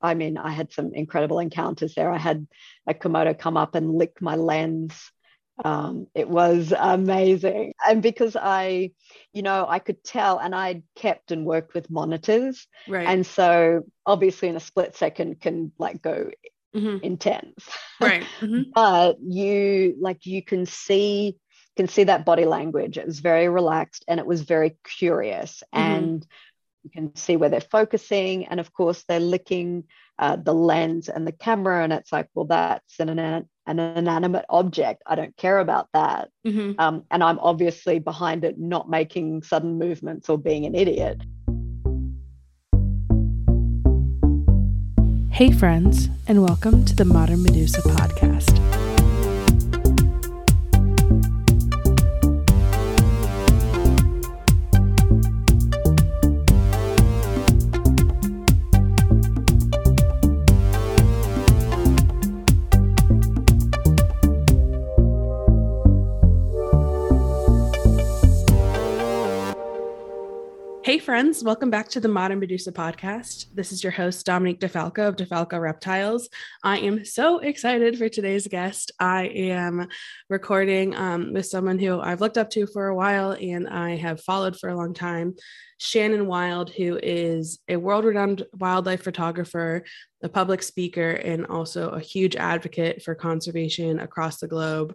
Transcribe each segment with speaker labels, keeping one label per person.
Speaker 1: I mean, I had some incredible encounters there. I had a Komodo come up and lick my lens. Um, it was amazing. And because I, you know, I could tell and I kept and worked with monitors.
Speaker 2: Right.
Speaker 1: And so obviously in a split second can like go
Speaker 2: Mhm.
Speaker 1: intense.
Speaker 2: Right. Mhm.
Speaker 1: but you like you can see can see that body language. It was very relaxed and it was very curious.
Speaker 2: Mhm.
Speaker 1: And you can see where they're focusing. And of course, they're licking uh, the lens and the camera. And it's like, well, that's an, an, an inanimate object. I don't care about that.
Speaker 2: Mhm.
Speaker 1: Um, and I'm obviously behind it, not making sudden movements or being an idiot.
Speaker 2: Hey, friends, and welcome to the Modern Medusa podcast. Friends, welcome back to the Modern Medusa podcast. This is your host, Dominique DeFalco of DeFalco Reptiles. I am so excited for today's guest. I am recording um, with someone who I've looked up to for a while and I have followed for a long time, Shannon Wild, who is a world renowned wildlife photographer, a public speaker, and also a huge advocate for conservation across the globe.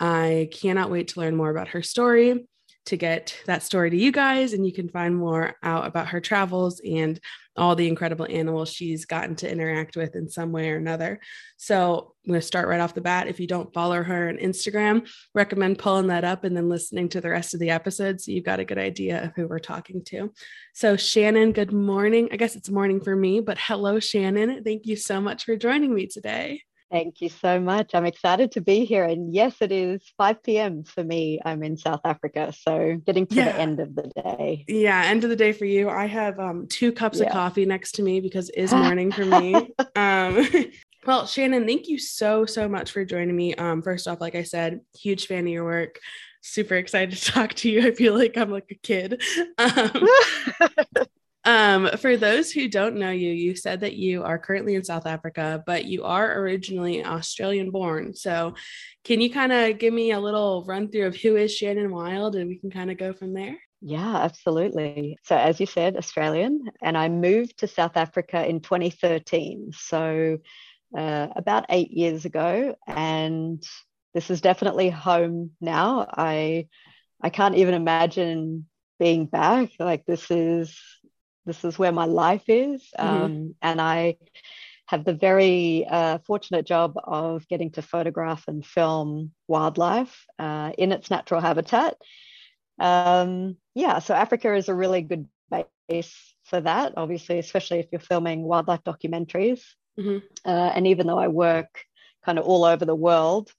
Speaker 2: I cannot wait to learn more about her story to get that story to you guys and you can find more out about her travels and all the incredible animals she's gotten to interact with in some way or another. So I'm going to start right off the bat. If you don't follow her on Instagram, recommend pulling that up and then listening to the rest of the episode so you've got a good idea of who we're talking to. So Shannon, good morning. I guess it's morning for me, but hello Shannon. Thank you so much for joining me today.
Speaker 1: Thank you so much. I'm excited to be here. And yes, it is 5 p.m. for me. I'm in South Africa. So getting to
Speaker 2: Yeah.
Speaker 1: the end of the day.
Speaker 2: Yeah, end of the day for you. I have um, two cups of coffee next to me because it is morning for me. um, well, Shannon, thank you so so much for joining me. Um, first off, like I said, huge fan of your work. Super excited to talk to you. I feel like I'm like a kid. Um, for those who don't know you, you said that you are currently in South Africa, but you are originally Australian born. So, can you kind of give me a little run through of who is Shannon Wild, and we can kind of go from there?
Speaker 1: Yeah, absolutely. So, as you said, Australian, and I moved to South Africa in 2013. So, uh, about eight years ago, and this is definitely home now. I I can't even imagine being back. Like this is this is where my life is,
Speaker 2: Mhm.
Speaker 1: um, and I have the very uh, fortunate job of getting to photograph and film wildlife uh, in its natural habitat. Um, yeah, so Africa is a really good base for that, obviously, especially if you're filming wildlife documentaries.
Speaker 2: Mhm.
Speaker 1: Uh, and even though I work kind of all over the world,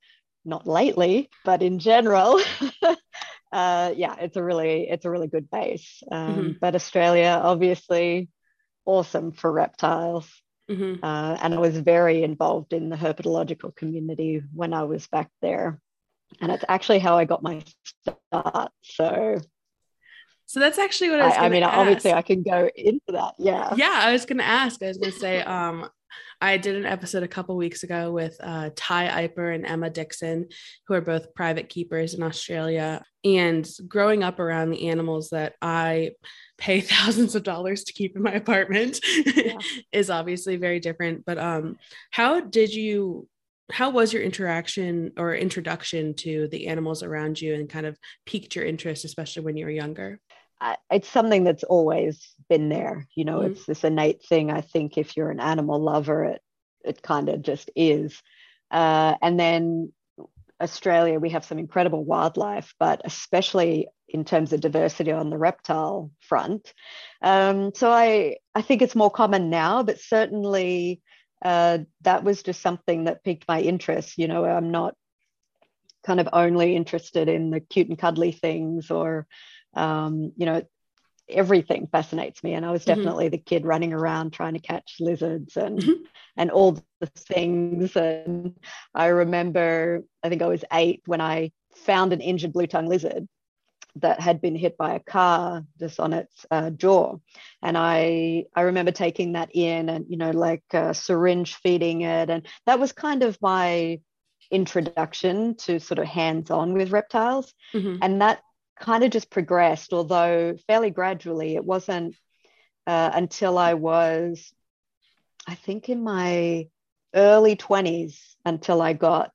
Speaker 1: not lately, but in general, uh, yeah, it's a really it's a really good base. Um,
Speaker 2: Mhm.
Speaker 1: But Australia, obviously, awesome for reptiles.
Speaker 2: Mhm.
Speaker 1: Uh, and I was very involved in the herpetological community when I was back there. And it's actually how I got my start. So
Speaker 2: So that's actually what I was.
Speaker 1: I, I mean, obviously. I can go into that. Yeah.
Speaker 2: yeah, I was going to ask. I was going to say, um, I did an episode a couple weeks ago with uh, Ty Iper and Emma Dixon, who are both private keepers in Australia. And growing up around the animals that I pay thousands of dollars to keep in my apartment is obviously very different. But um, how did you? How was your interaction or introduction to the animals around you, and kind of piqued your interest, especially when you were younger?
Speaker 1: I, it's something that's always been there. You know,
Speaker 2: Mhm.
Speaker 1: it's this innate thing. I think if you're an animal lover, it it kind of just is. Uh, and then Australia, we have some incredible wildlife, but especially in terms of diversity on the reptile front. Um, so I I think it's more common now, but certainly uh, that was just something that piqued my interest. You know, I'm not kind of only interested in the cute and cuddly things or um, you know everything fascinates me and i was
Speaker 2: Mhm.
Speaker 1: definitely the kid running around trying to catch lizards and
Speaker 2: Mhm.
Speaker 1: and all the things and i remember i think i was eight when i found an injured blue tongue lizard that had been hit by a car just on its uh, jaw and i i remember taking that in and you know like a syringe feeding it and that was kind of my introduction to sort of hands on with reptiles mm-hmm. and that kind of just progressed although fairly gradually. It wasn't uh, until i was i think in my early 20s until i got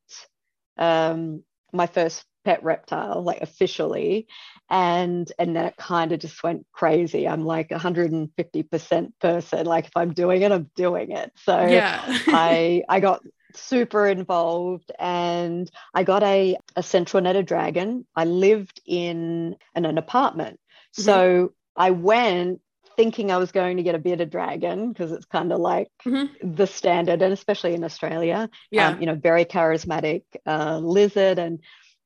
Speaker 1: um, my first pet reptile like officially. And and then it kind of just went crazy. I'm like 150% person. Like if i'm doing it i'm doing it. So yeah. I i got super involved and i got a, a central netted dragon i lived in, in an apartment mm-hmm. so i went thinking I was going to get a bearded dragon because it's kind of like mm-hmm. the standard, and especially in Australia, yeah, um, you know, very charismatic uh, lizard and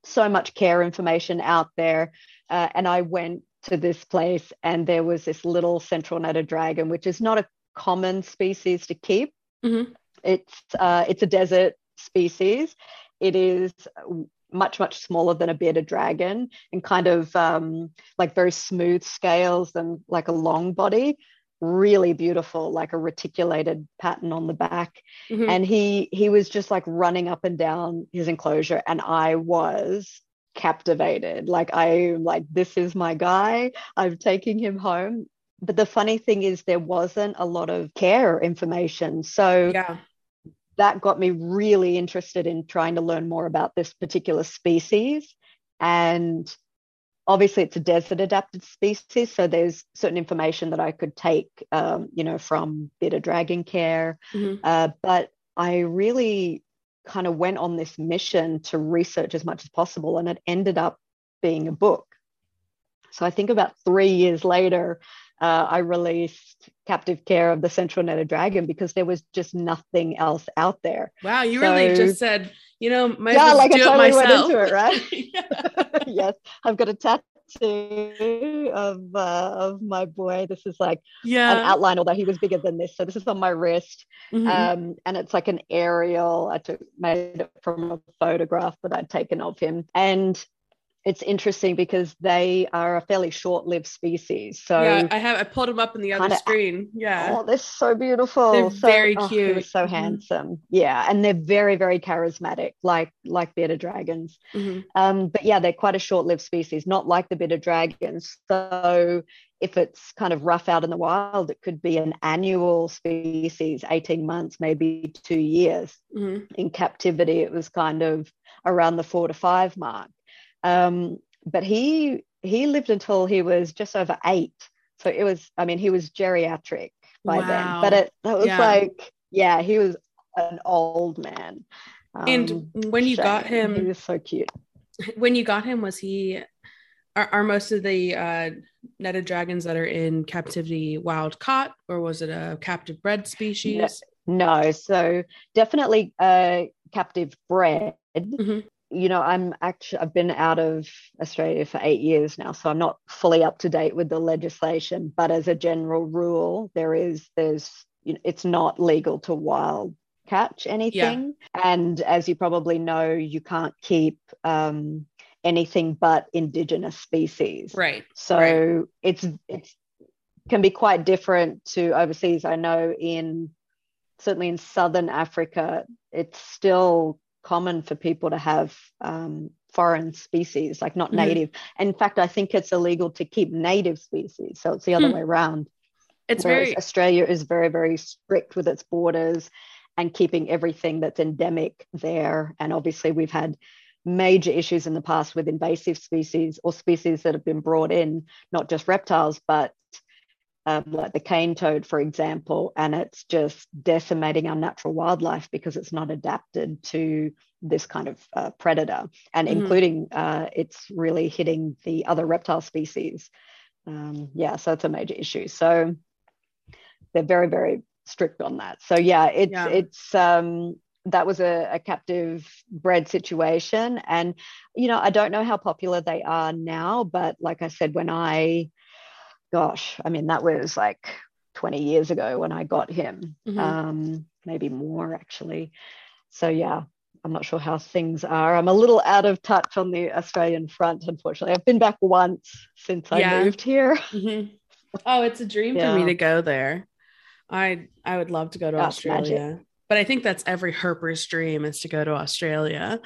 Speaker 1: so much care information out there. Uh, and I went to this place, and there was this little central netted dragon, which is not a common species to keep. Mm-hmm. It's uh, it's a desert species. It is much much smaller than a bearded dragon and kind of um, like very smooth scales and like a long body. Really beautiful like a reticulated pattern on the back. Mm-hmm. and he he was just like running up and down his enclosure and i was captivated. Like i like this is my guy. I'm taking him home. But the funny thing is there wasn't a lot of care information. So yeah that got me really interested in trying to learn more about this particular species. And obviously it's a desert adapted species so there's certain information that i could take um, you know from bearded dragon care. Mm-hmm. uh, but i really kind of went on this mission to research as much as possible and it ended up being a book. So i think about three years later uh, I released Captive Care of the Central Netted Dragon because there was just nothing else out there.
Speaker 2: Wow, you so, really just said, you know, my yeah, like I totally went into
Speaker 1: it, right? yes, I've got a tattoo of uh, of my boy. This is like yeah. an outline, although he was bigger than this. So this is on my wrist, mm-hmm. um, and it's like an aerial. I took made it from a photograph that I'd taken of him, and it's interesting because they are a fairly short-lived species. So
Speaker 2: yeah, I have I pulled them up in the other screen. Yeah,
Speaker 1: oh, they're so beautiful.
Speaker 2: They're
Speaker 1: so,
Speaker 2: very oh, cute.
Speaker 1: so mm-hmm. handsome. Yeah, and they're very very charismatic, like like bearded dragons. Mm-hmm. Um, but yeah, they're quite a short-lived species, not like the bearded dragons. So if it's kind of rough out in the wild, it could be an annual species, 18 months, maybe two years. Mm-hmm. In captivity, it was kind of around the four to five mark. Um, but he he lived until he was just over eight. So it was, I mean, he was geriatric by wow. then. But it that was yeah. like, yeah, he was an old man.
Speaker 2: Um, and when you got him,
Speaker 1: he was so cute.
Speaker 2: When you got him, was he? Are, are most of the uh, netted dragons that are in captivity wild caught, or was it a captive bred species?
Speaker 1: No, no. so definitely uh, captive bred. Mm-hmm you know, I'm actually, I've been out of Australia for eight years now, so I'm not fully up to date with the legislation. But as a general rule, there is, there's, you know, it's not legal to wild catch anything. Yeah. And as you probably know, you can't keep um, anything but indigenous species.
Speaker 2: Right.
Speaker 1: So
Speaker 2: right.
Speaker 1: it's, it's, can be quite different to overseas. I know in, certainly in Southern Africa, it's still common for people to have um, foreign species, like not mm-hmm. native. In fact, I think it's illegal to keep native species. So it's the other hmm. way around.
Speaker 2: It's Whereas very
Speaker 1: Australia is very, very strict with its borders and keeping everything that's endemic there. And obviously, we've had major issues in the past with invasive species or species that have been brought in, not just reptiles, but um, like the cane toad, for example, and it's just decimating our natural wildlife because it's not adapted to this kind of uh, predator, and mm-hmm. including uh, it's really hitting the other reptile species. Um, yeah, so it's a major issue. So they're very, very strict on that. So yeah, it's yeah. it's um, that was a, a, captive bred situation, and you know I don't know how popular they are now, but like I said, when I gosh, I mean, that was like 20 years ago when I got him, mm-hmm. um, maybe more actually. So, yeah, I'm not sure how things are. I'm a little out of touch on the Australian front, unfortunately. I've been back once since yeah. I moved here.
Speaker 2: Mm-hmm. Oh, it's a dream yeah. for me to go there. I I would love to go to That's Australia. Magic. But I think that's every herper's dream is to go to Australia,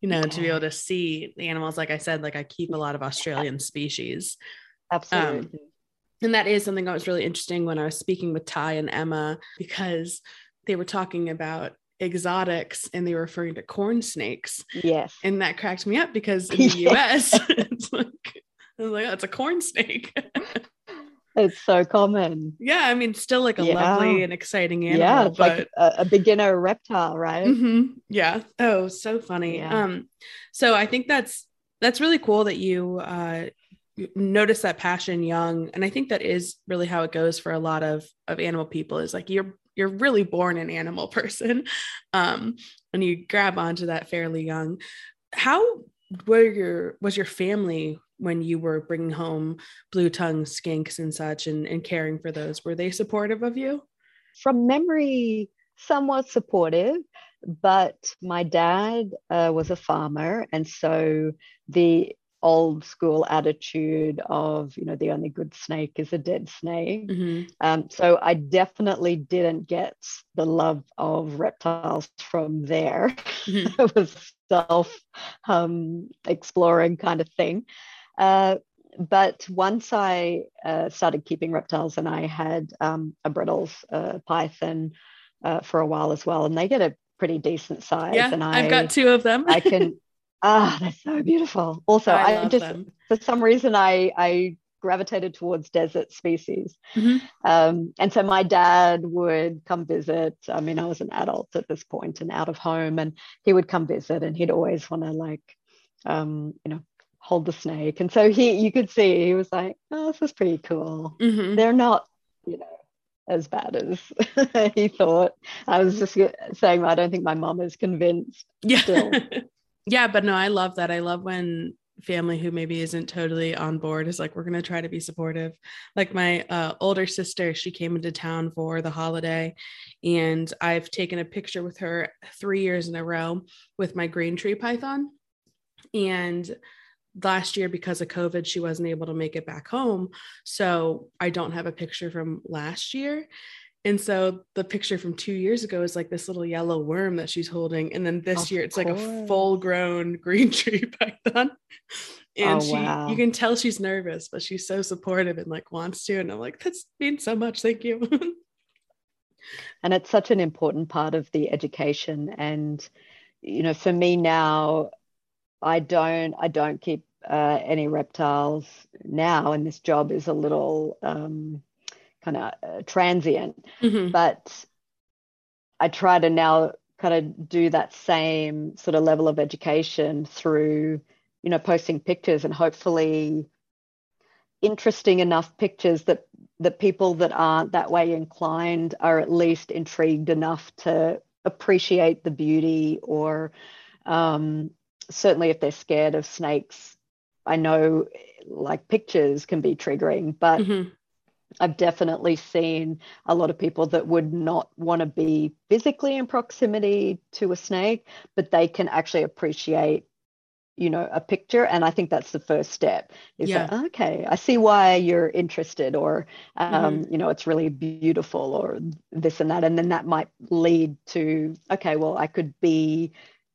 Speaker 2: you know, to be able to see the animals. Like I said, like I keep a lot of Australian species.
Speaker 1: Absolutely. Um,
Speaker 2: and that is something that was really interesting when I was speaking with Ty and Emma because they were talking about exotics and they were referring to corn snakes.
Speaker 1: Yes.
Speaker 2: And that cracked me up because in the US, it's like, I was like, oh, it's a corn snake.
Speaker 1: it's so common.
Speaker 2: Yeah. I mean, still like a yeah. lovely and exciting animal. Yeah.
Speaker 1: It's but... like a, a, beginner reptile, right?
Speaker 2: Mm-hmm. Yeah. Oh, so funny. Yeah. Um, so I think that's, that's really cool that you, uh, notice that passion young and i think that is really how it goes for a lot of of animal people is like you're you're really born an animal person um and you grab onto that fairly young. How were your was your family when you were bringing home blue tongue skinks and such and, and caring for those were they supportive of you?
Speaker 1: From memory somewhat supportive but my dad uh, was a farmer and so the old school attitude of you know the only good snake is a dead snake mm-hmm. um, so i definitely didn't get the love of reptiles from there mm-hmm. it was self um, exploring kind of thing uh, but once i uh, started keeping reptiles and i had um, a Bredl's uh, python uh, for a while as well and they get a pretty decent size
Speaker 2: yeah,
Speaker 1: and
Speaker 2: I, i've got two of them
Speaker 1: i can Ah, they're so beautiful. Also, I, I just them. for some reason I I gravitated towards desert species. Mm-hmm. Um, and so my dad would come visit. I mean, I was an adult at this point and out of home, and he would come visit, and he'd always want to like, um, you know, hold the snake. And so he, you could see, he was like, "Oh, this is pretty cool." Mm-hmm. They're not, you know, as bad as he thought. I was just saying, I don't think my mom is convinced.
Speaker 2: Yeah. Still. yeah but no i love that. I love when family who maybe isn't totally on board is like we're going to try to be supportive. Like my uh, older sister she came into town for the holiday and i've taken a picture with her three years in a row with my green tree python. And last year because of covid she wasn't able to make it back home. So i don't have a picture from last year and so the picture from two years ago is like this little yellow worm that she's holding. And then this of year it's course. like a full grown green tree python. And oh, she wow. you can tell she's nervous, but she's so supportive and like wants to. And I'm like, that's means so much. Thank you.
Speaker 1: and it's such an important part of the education. And, you know, for me now, I don't I don't keep uh, any reptiles now, and this job is a little um, kind of uh, transient. Mm-hmm. But I try to now kind of do that same sort of level of education through, you know, posting pictures and hopefully interesting enough pictures that the people that aren't that way inclined are at least intrigued enough to appreciate the beauty or um, certainly if they're scared of snakes i know like pictures can be triggering but mm-hmm. I've definitely seen a lot of people that would not want to be physically in proximity to a snake, but they can actually appreciate, you know, a picture. And I think that's the first step is yeah. like, okay, I see why you're interested, or, um, mm-hmm. you know, it's really beautiful, or this and that. And then that might lead to, okay, well, I could be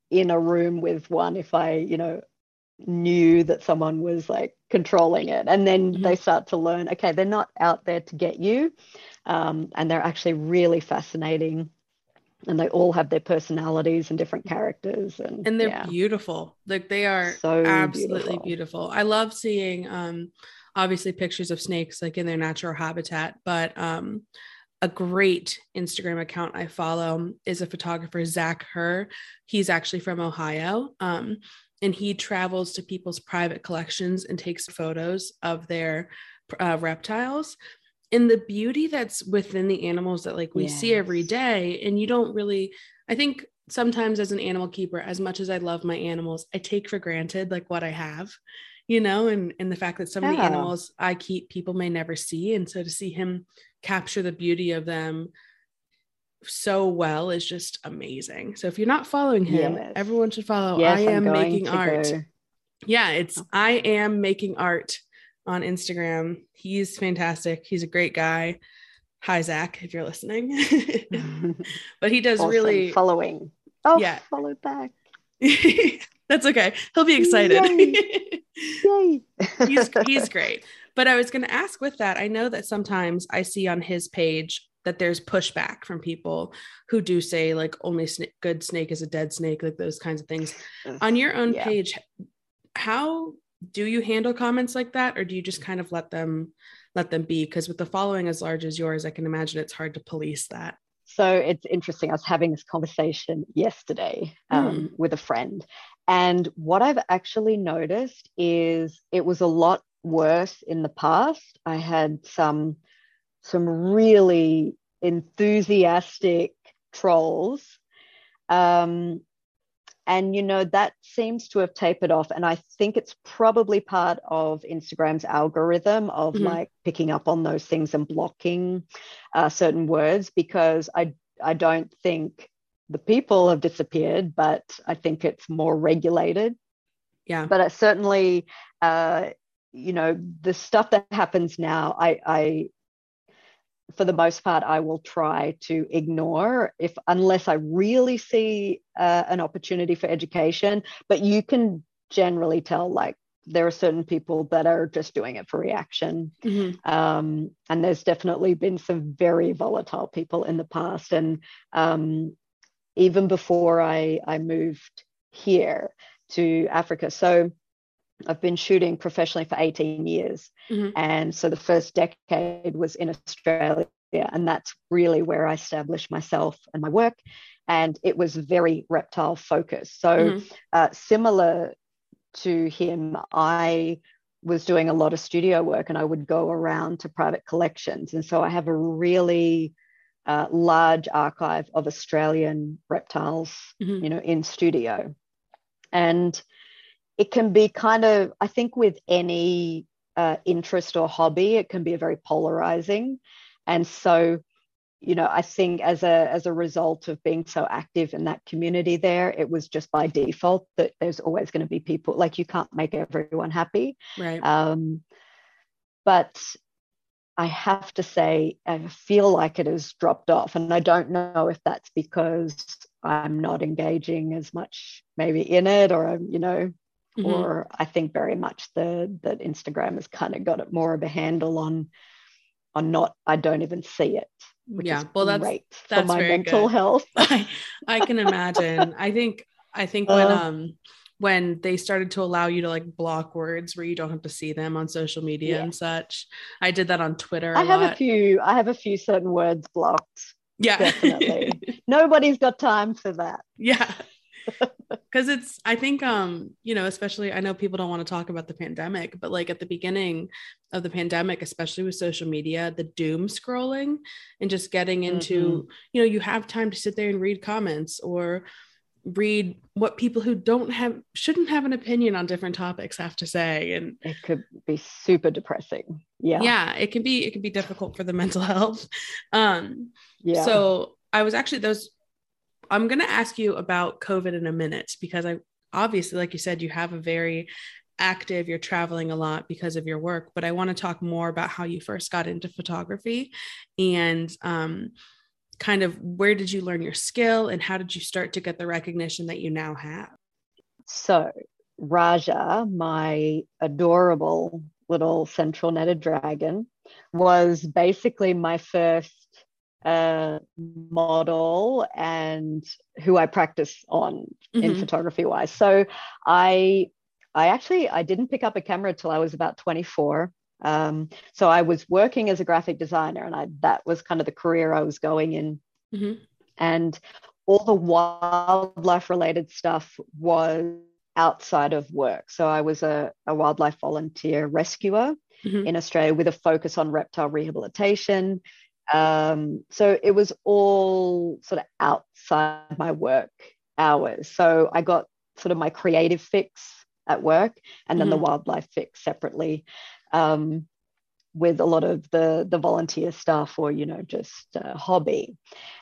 Speaker 1: in a room with one if I, you know, knew that someone was like controlling it and then mm-hmm. they start to learn okay they're not out there to get you um, and they're actually really fascinating and they all have their personalities and different characters and
Speaker 2: and they're yeah. beautiful like they are so absolutely beautiful. beautiful. i love seeing um obviously pictures of snakes like in their natural habitat but um a great Instagram account I follow is a photographer, Zach Herr. He's actually from Ohio. Um, and he travels to people's private collections and takes photos of their uh, reptiles and the beauty that's within the animals that like we yes. see every day and you don't really i think sometimes as an animal keeper as much as i love my animals i take for granted like what i have you know and and the fact that some yeah. of the animals i keep people may never see and so to see him capture the beauty of them so well is just amazing. So if you're not following him,
Speaker 1: Yes.
Speaker 2: everyone should follow
Speaker 1: Yes,
Speaker 2: I
Speaker 1: I'm
Speaker 2: making art.
Speaker 1: go-
Speaker 2: Yeah, it's oh. I am making art on Instagram. He's fantastic. He's a great guy. Hi Zach, if you're listening. but he does
Speaker 1: Awesome.
Speaker 2: really
Speaker 1: following. Oh,
Speaker 2: Yeah.
Speaker 1: follow back.
Speaker 2: That's okay. He'll be excited.
Speaker 1: Yay.
Speaker 2: he's he's great. But I was going to ask with that, I know that sometimes I see on his page that there's pushback from people who do say like only sna- good snake is a dead snake, like those kinds of things. On your own
Speaker 1: yeah.
Speaker 2: page, how do you handle comments like that, or do you just kind of let them let them be? Because with the following as large as yours, I can imagine it's hard to police that.
Speaker 1: So it's interesting. I was having this conversation yesterday um, with a friend. And what I've actually noticed is it was a lot worse in the past. I had some some really enthusiastic trolls. Um, and you know that seems to have tapered off and i think it's probably part of instagram's algorithm of
Speaker 2: Mhm.
Speaker 1: like picking up on those things and blocking uh, certain words because i i don't think the people have disappeared but i think it's more regulated
Speaker 2: Yeah.
Speaker 1: but it certainly uh, you know the stuff that happens now i i for the most part i will try to ignore if unless i really see uh, an opportunity for education. But you can generally tell like there are certain people that are just doing it for reaction.
Speaker 2: Mhm.
Speaker 1: um, and there's definitely been some very volatile people in the past. And um, even before I, I moved here to africa. So i've been shooting professionally for 18 years
Speaker 2: Mhm.
Speaker 1: and so the first decade was in australia and that's really where i established myself and my work and it was very reptile focused so
Speaker 2: Mhm.
Speaker 1: uh, similar to him, I was doing a lot of studio work and I would go around to private collections. And so I have a really uh, large archive of Australian reptiles,
Speaker 2: Mhm.
Speaker 1: you know, in studio. And it can be kind of, I think, with any uh, interest or hobby, it can be a very polarizing. And so, you know, I think as a as a result of being so active in that community there, it was just by default that there's always going to be people like you can't make everyone happy.
Speaker 2: Right.
Speaker 1: Um, but I have to say, I feel like it has dropped off, and I don't know if that's because I'm not engaging as much, maybe in it, or I'm, you know,
Speaker 2: Mhm.
Speaker 1: or I think very much the that Instagram has kind of got it more of a handle on on not. I don't even see it, which
Speaker 2: yeah.
Speaker 1: is
Speaker 2: Well, that's
Speaker 1: great for
Speaker 2: that's
Speaker 1: my
Speaker 2: very
Speaker 1: mental
Speaker 2: good.
Speaker 1: health.
Speaker 2: I, I can imagine. I think I think when
Speaker 1: Uh.
Speaker 2: um when they started to allow you to like block words where you don't have to see them on social media
Speaker 1: Yeah.
Speaker 2: and such. I did that on Twitter a
Speaker 1: I have
Speaker 2: lot.
Speaker 1: a few. I have a few certain words blocked.
Speaker 2: yeah.
Speaker 1: definitely. Nobody's got time for that.
Speaker 2: yeah. Cuz it's I think um you know especially I know people don't want to talk about the pandemic but like at the beginning of the pandemic especially with social media the doom scrolling and just getting into you know you have time to sit there and read comments or read what people who don't have shouldn't have an opinion on different topics have to say and
Speaker 1: It could be super depressing. Yeah.
Speaker 2: yeah, it can be it can be difficult for the mental health um
Speaker 1: Yeah.
Speaker 2: so I was actually those I'm going to ask you about COVID in a minute because I obviously like you said you have a very active you're traveling a lot because of your work but I want to talk more about how you first got into photography and um kind of where did you learn your skill and how did you start to get the recognition that you now have?
Speaker 1: So, Raja, my adorable little central netted dragon, was basically my first uh, model and who I practice on in
Speaker 2: Mhm.
Speaker 1: photography wise. So, I I actually I didn't pick up a camera till I was about 24. Um, so I was working as a graphic designer, and I that was kind of the career I was going in
Speaker 2: Mhm.
Speaker 1: and all the wildlife related stuff was outside of work. So I was a, a wildlife volunteer rescuer
Speaker 2: Mhm.
Speaker 1: in Australia with a focus on reptile rehabilitation. Um, so it was all sort of outside my work hours. So I got sort of my creative fix at work and then the
Speaker 2: Mhm.
Speaker 1: wildlife fix separately. Um, with a lot of the the volunteer stuff or you know just a hobby.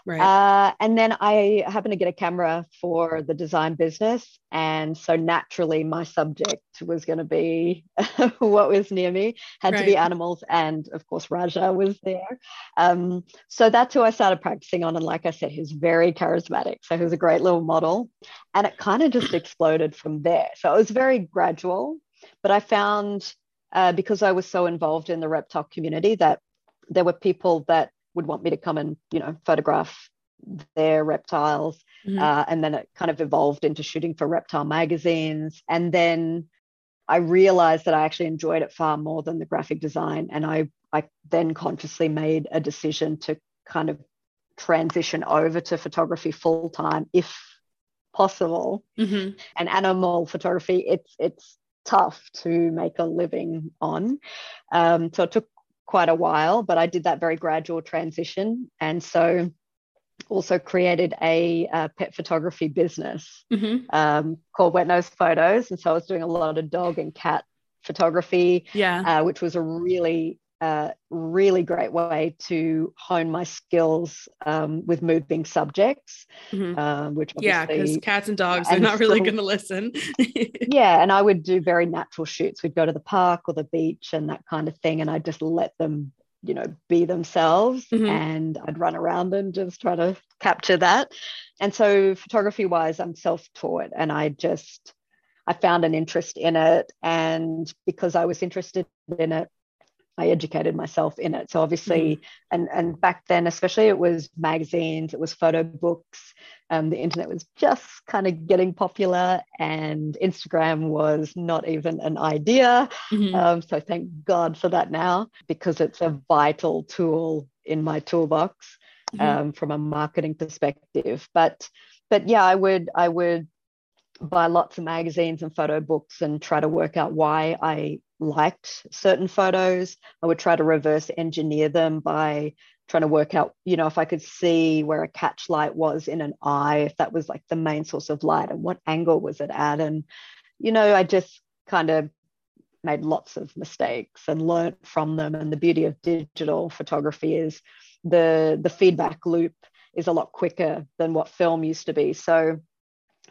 Speaker 2: Right.
Speaker 1: uh, and then i happened to get a camera for the design business. And so naturally my subject was going to be what was near me. Had right. to be animals. And of course raja was there. Um, so that's who i started practicing on. And like i said he's very charismatic. So he was a great little model. And it kind of just exploded from there. So it was very gradual. But i found uh, because I was so involved in the reptile community that there were people that would want me to come and you know photograph their reptiles mm-hmm. uh, and then it kind of evolved into shooting for reptile magazines and then i realized that i actually enjoyed it far more than the graphic design and i i then consciously made a decision to kind of transition over to photography full time if possible mm-hmm. and animal photography it's it's tough to make a living on. Um, so it took quite a while, but I did that very gradual transition. And so also created a, uh, pet photography business mm-hmm. um, called Wet Nose Photos. And so I was doing a lot of dog and cat photography,
Speaker 2: yeah.
Speaker 1: Uh, which was a really a really great way to hone my skills um, with moving subjects, mm-hmm. uh, which
Speaker 2: yeah, because cats and dogs are not really going to listen.
Speaker 1: yeah, and I would do very natural shoots. We'd go to the park or the beach and that kind of thing, and I'd just let them, you know, be themselves, mm-hmm. and I'd run around and just try to capture that. And so, photography wise, I'm self taught, and I just I found an interest in it, and because I was interested in it I educated myself in it. So obviously, mm-hmm. and and back then, especially, it was magazines, it was photo books. Um, the internet was just kind of getting popular, and Instagram was not even an idea. Mm-hmm. Um, so thank God for that now, because it's a vital tool in my toolbox mm-hmm. um, from a marketing perspective. But but yeah, I would I would buy lots of magazines and photo books and try to work out why I liked certain photos. I would try to reverse engineer them by trying to work out, you know, if I could see where a catch light was in an eye, if that was like the main source of light and what angle was it at. And, you know, I just kind of made lots of mistakes and learnt from them. And the beauty of digital photography is the the feedback loop is a lot quicker than what film used to be. So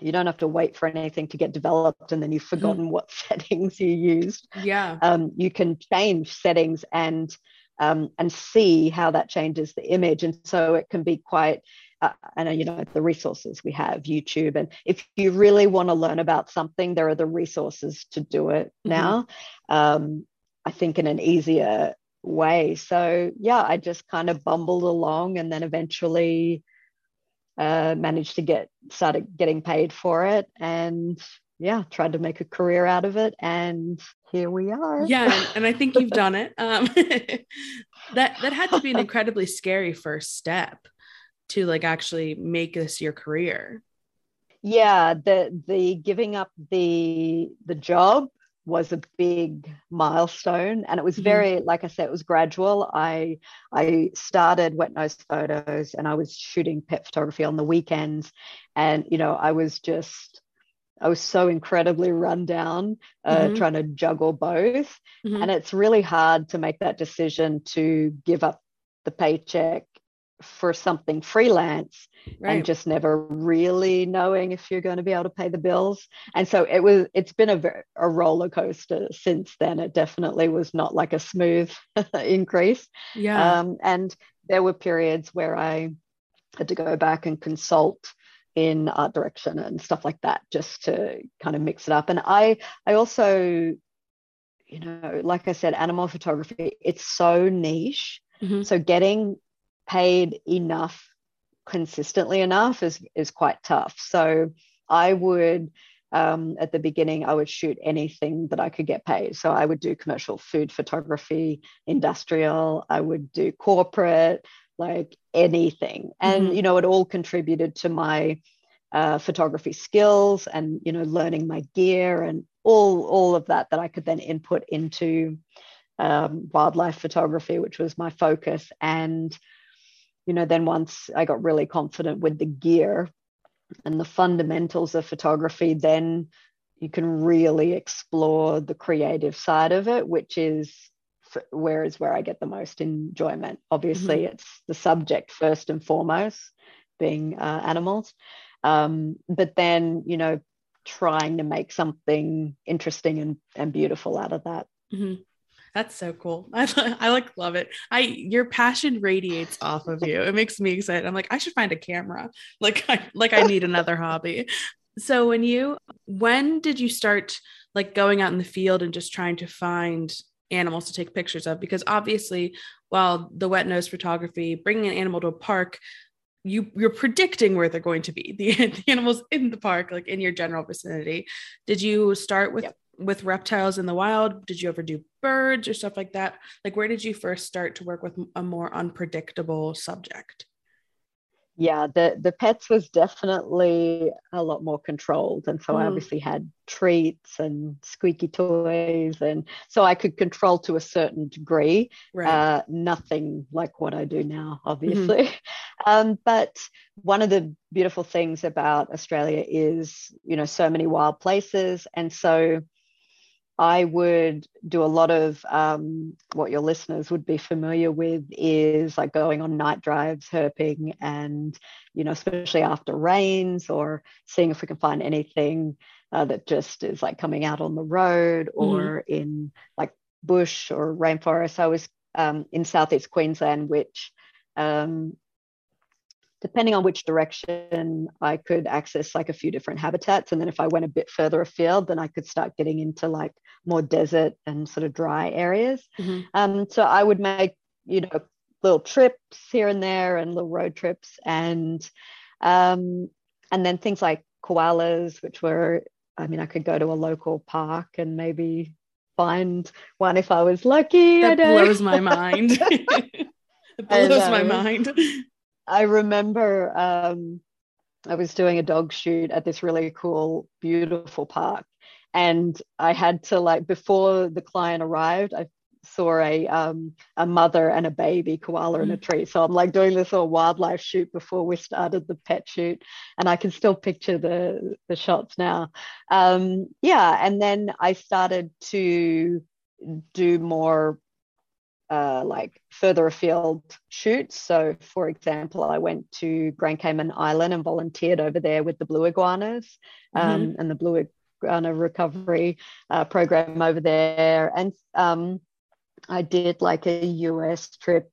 Speaker 1: you don't have to wait for anything to get developed and then you've mm-hmm. forgotten mm. what settings you used
Speaker 2: yeah
Speaker 1: um, you can change settings and um, and see how that changes the image and so it can be quite uh, and you know the resources we have youtube and if you really want to learn about something there are the resources to do it mm-hmm. now um, i think in an easier way so yeah i just kind of bumbled along and then eventually uh, managed to get started getting paid for it and yeah tried to make a career out of it and here we are.
Speaker 2: Yeah and i think you've done it. Um, that that had to be an incredibly scary first step to like actually make this your career.
Speaker 1: Yeah the the giving up the the job was a big milestone and it was mm-hmm. very mm-hmm. like i said it was gradual i i started wet nose photos and i was shooting pet photography on the weekends and you know i was just i was so incredibly run down uh, mm-hmm. trying to juggle both mm-hmm. and it's really hard to make that decision to give up the paycheck for something freelance right. and just never really knowing if you're going to be able to pay the bills. And so it was it's been a, a roller coaster since then. It definitely was not like a smooth increase.
Speaker 2: Yeah.
Speaker 1: Um, and there were periods where i had to go back and consult in art direction and stuff like that just to kind of mix it up. And i i also you know like i said animal photography it's so niche. Mm-hmm. so getting paid enough consistently enough is is quite tough. So I would um, at the beginning I would shoot anything that I could get paid. So I would do commercial food photography, industrial. I would do corporate, like anything, and mm-hmm. you know it all contributed to my uh, photography skills and you know learning my gear and all all of that that I could then input into um, wildlife photography, which was my focus and you know, then once I got really confident with the gear and the fundamentals of photography, then you can really explore the creative side of it, which is where is where I get the most enjoyment. Obviously, mm-hmm. it's the subject first and foremost, being uh, animals. Um, but then, you know, trying to make something interesting and, and beautiful out of that.
Speaker 2: Mm-hmm. That's so cool. I, I like love it. I your passion radiates off of you. It makes me excited. I'm like I should find a camera. Like I like I need another hobby. So when you when did you start like going out in the field and just trying to find animals to take pictures of because obviously while the wet nose photography bringing an animal to a park you you're predicting where they're going to be the, the animals in the park like in your general vicinity did you start with yep. With reptiles in the wild? Did you ever do birds or stuff like that? Like where did you first start to work with a more unpredictable subject?
Speaker 1: Yeah the the pets was definitely a lot more controlled. And so mm. i obviously had treats and squeaky toys. And so i could control to a certain degree. Right. uh, nothing like what i do now obviously. Mm-hmm. um, but one of the beautiful things about australia is you know so many wild places. And so I would do a lot of um, what your listeners would be familiar with is like going on night drives, herping, and you know, especially after rains, or seeing if we can find anything uh, that just is like coming out on the road mm-hmm. or mm-hmm. in like bush or rainforest. I was um, in southeast Queensland, which um, depending on which direction I could access like a few different habitats. And then if I went a bit further afield, then I could start getting into like more desert and sort of dry areas. Mm-hmm. Um, so I would make, you know, little trips here and there and little road trips and um, and then things like koalas, which were, I mean, I could go to a local park and maybe find one if I was lucky.
Speaker 2: That blows my mind. it blows and, um, my mind.
Speaker 1: I remember um, I was doing a dog shoot at this really cool, beautiful park. And I had to like before the client arrived, I saw a um, a mother and a baby koala mm. in a mm. tree. So I'm like doing this little wildlife shoot before we started the pet shoot, and I can still picture the the shots now. Um, yeah, and then I started to do more uh, like further afield shoots. So, for example, I went to Grand Cayman Island and volunteered over there with the blue iguanas um, mm-hmm. and the blue iguana recovery uh, program over there. And um, I did like a US trip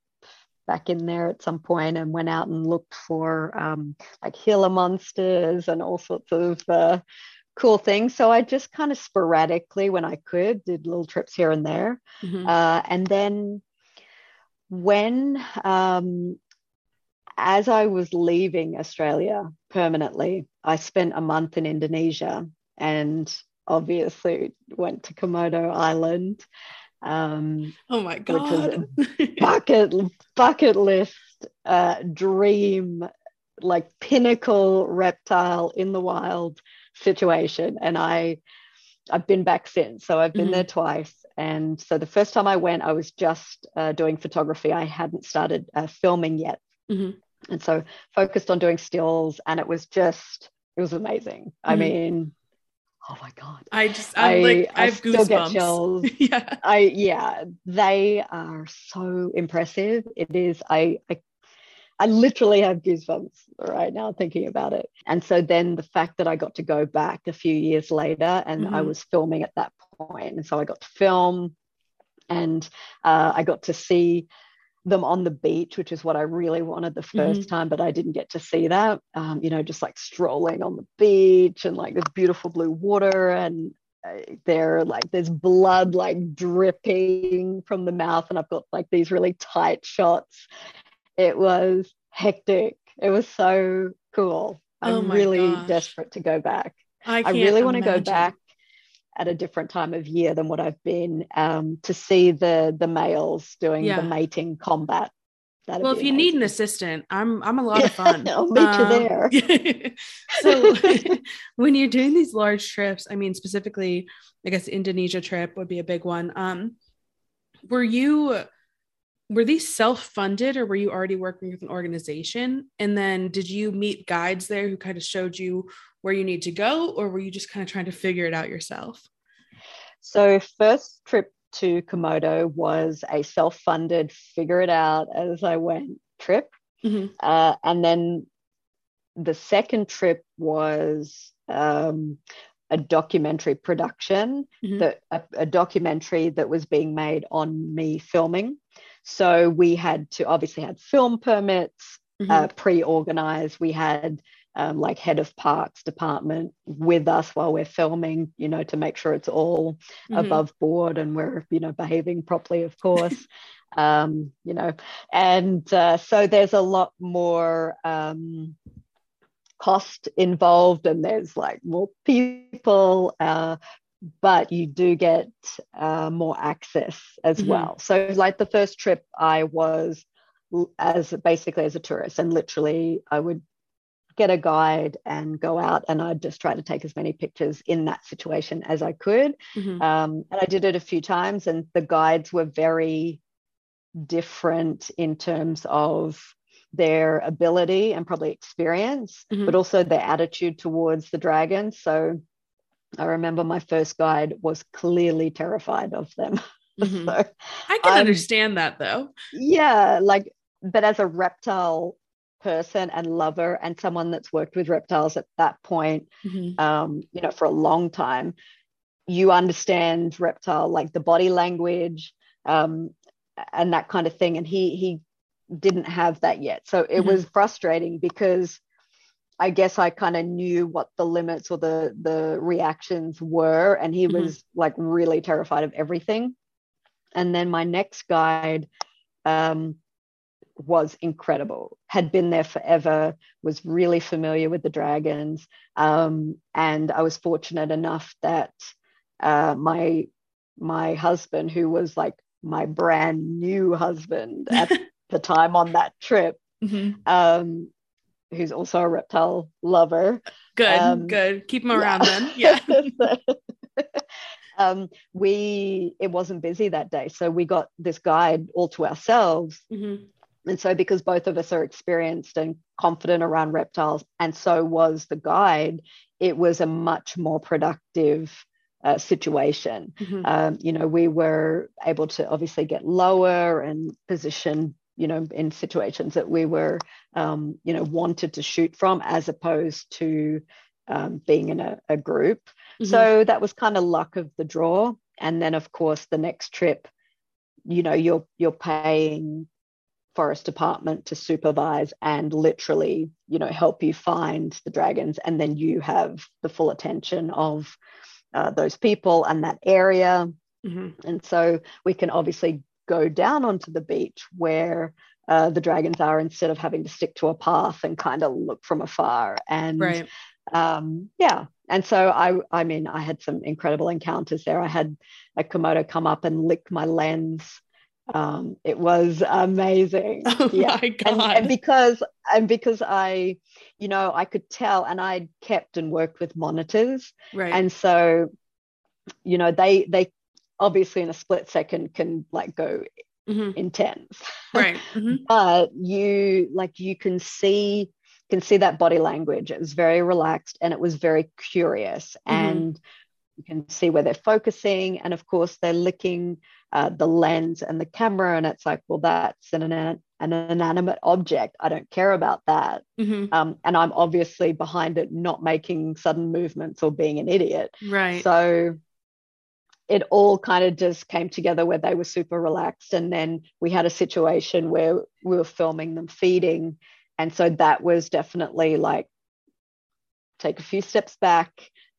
Speaker 1: back in there at some point and went out and looked for um, like Gila monsters and all sorts of uh, cool things. So I just kind of sporadically, when I could, did little trips here and there. Mm-hmm. Uh, and then when, um, as I was leaving Australia permanently, I spent a month in Indonesia and obviously went to Komodo Island.
Speaker 2: Um, oh my god!
Speaker 1: bucket bucket list uh, dream, like pinnacle reptile in the wild situation, and I I've been back since. So I've been mm-hmm. there twice. And so the first time I went, I was just uh, doing photography. I hadn't started uh, filming yet. Mm-hmm. And so focused on doing stills. And it was just, it was amazing. Mm-hmm. I mean, oh my God.
Speaker 2: I just, I'm I, like, I, I have still goosebumps. get chills.
Speaker 1: yeah. I, yeah, they are so impressive. It is, I, I I literally have goosebumps right now thinking about it. And so then the fact that I got to go back a few years later and mm-hmm. I was filming at that point, and so I got to film and uh, I got to see them on the beach, which is what I really wanted the 1st mm-hmm. time, but I didn't get to see that. Um, you know, just like strolling on the beach and like this beautiful blue water and uh, there like there's blood like dripping from the mouth and I've got like these really tight shots it was hectic. It was so cool. Oh I'm really gosh. desperate to go back. I, I really want to go back at a different time of year than what I've been um, to see the the males doing yeah. the mating combat.
Speaker 2: That'd well, if you need an assistant, I'm I'm a lot of fun.
Speaker 1: I'll meet um, you there.
Speaker 2: so when you're doing these large trips, I mean specifically, I guess Indonesia trip would be a big one. Um, were you were these self-funded or were you already working with an organization and then did you meet guides there who kind of showed you where you need to go or were you just kind of trying to figure it out yourself
Speaker 1: so first trip to Komodo was a self funded, figure it out as I went trip. Mm-hmm. Uh, and then the second trip was um, a documentary production, mm-hmm. that a, a, documentary that was being made on me filming. So we had to obviously had film permits mm-hmm. uh, pre-organized. We had um, like head of parks department with us while we're filming, you know, to make sure it's all mm-hmm. above board and we're, you know, behaving properly, of course. um, you know, and uh, so there's a lot more um, cost involved and there's like more people. Uh, but you do get uh, more access as mm-hmm. well. So, like the first trip, I was as basically as a tourist, and literally, I would get a guide and go out and I'd just try to take as many pictures in that situation as I could. Mm-hmm. Um, and I did it a few times, and the guides were very different in terms of their ability and probably experience, mm-hmm. but also their attitude towards the dragon. So I remember my first guide was clearly terrified of them.
Speaker 2: Mm-hmm. so, I can um, understand that though.
Speaker 1: Yeah, like, but as a reptile person and lover and someone that's worked with reptiles at that point mm-hmm. um, you know for a long time you understand reptile like the body language um, and that kind of thing and he he didn't have that yet so it mm-hmm. was frustrating because i guess i kind of knew what the limits or the the reactions were and he mm-hmm. was like really terrified of everything and then my next guide um, was incredible, had been there forever, was really familiar with the dragons. Um, and I was fortunate enough that uh, my my husband, who was like my brand new husband at the time on that trip, mm-hmm. um, who's also a reptile lover.
Speaker 2: Good, um, good. Keep him around yeah. then. Yeah.
Speaker 1: um, we it wasn't busy that day, so we got this guide all to ourselves. Mm-hmm. And so, because both of us are experienced and confident around reptiles, and so was the guide, it was a much more productive uh, situation. Mm-hmm. Um, you know, we were able to obviously get lower and position, you know, in situations that we were, um, you know, wanted to shoot from, as opposed to um, being in a, a group. Mm-hmm. So that was kind of luck of the draw. And then, of course, the next trip, you know, you're you're paying forest department to supervise and literally you know help you find the dragons and then you have the full attention of uh, those people and that area mm-hmm. and so we can obviously go down onto the beach where uh, the dragons are instead of having to stick to a path and kind of look from afar and right. um, yeah and so I, I mean, I had some incredible encounters there. I had a Komodo come up and lick my lens um, it was amazing.
Speaker 2: Oh yeah. my god!
Speaker 1: And, and, because and because I, you know, I could tell, and I kept and worked with monitors,
Speaker 2: right?
Speaker 1: And so, you know, they they obviously in a split second can like go mm-hmm. intense,
Speaker 2: right? Mm-hmm.
Speaker 1: but you like you can see can see that body language. It was very relaxed and it was very curious, mm-hmm. and you can see where they're focusing, and of course they're licking uh, the lens and the camera and it's like well that's an, an, an inanimate object i don't care about that mm-hmm. um, and i'm obviously behind it not making sudden movements or being an idiot
Speaker 2: right
Speaker 1: so it all kind of just came together where they were super relaxed and then we had a situation where we were filming them feeding and so that was definitely like take a few steps back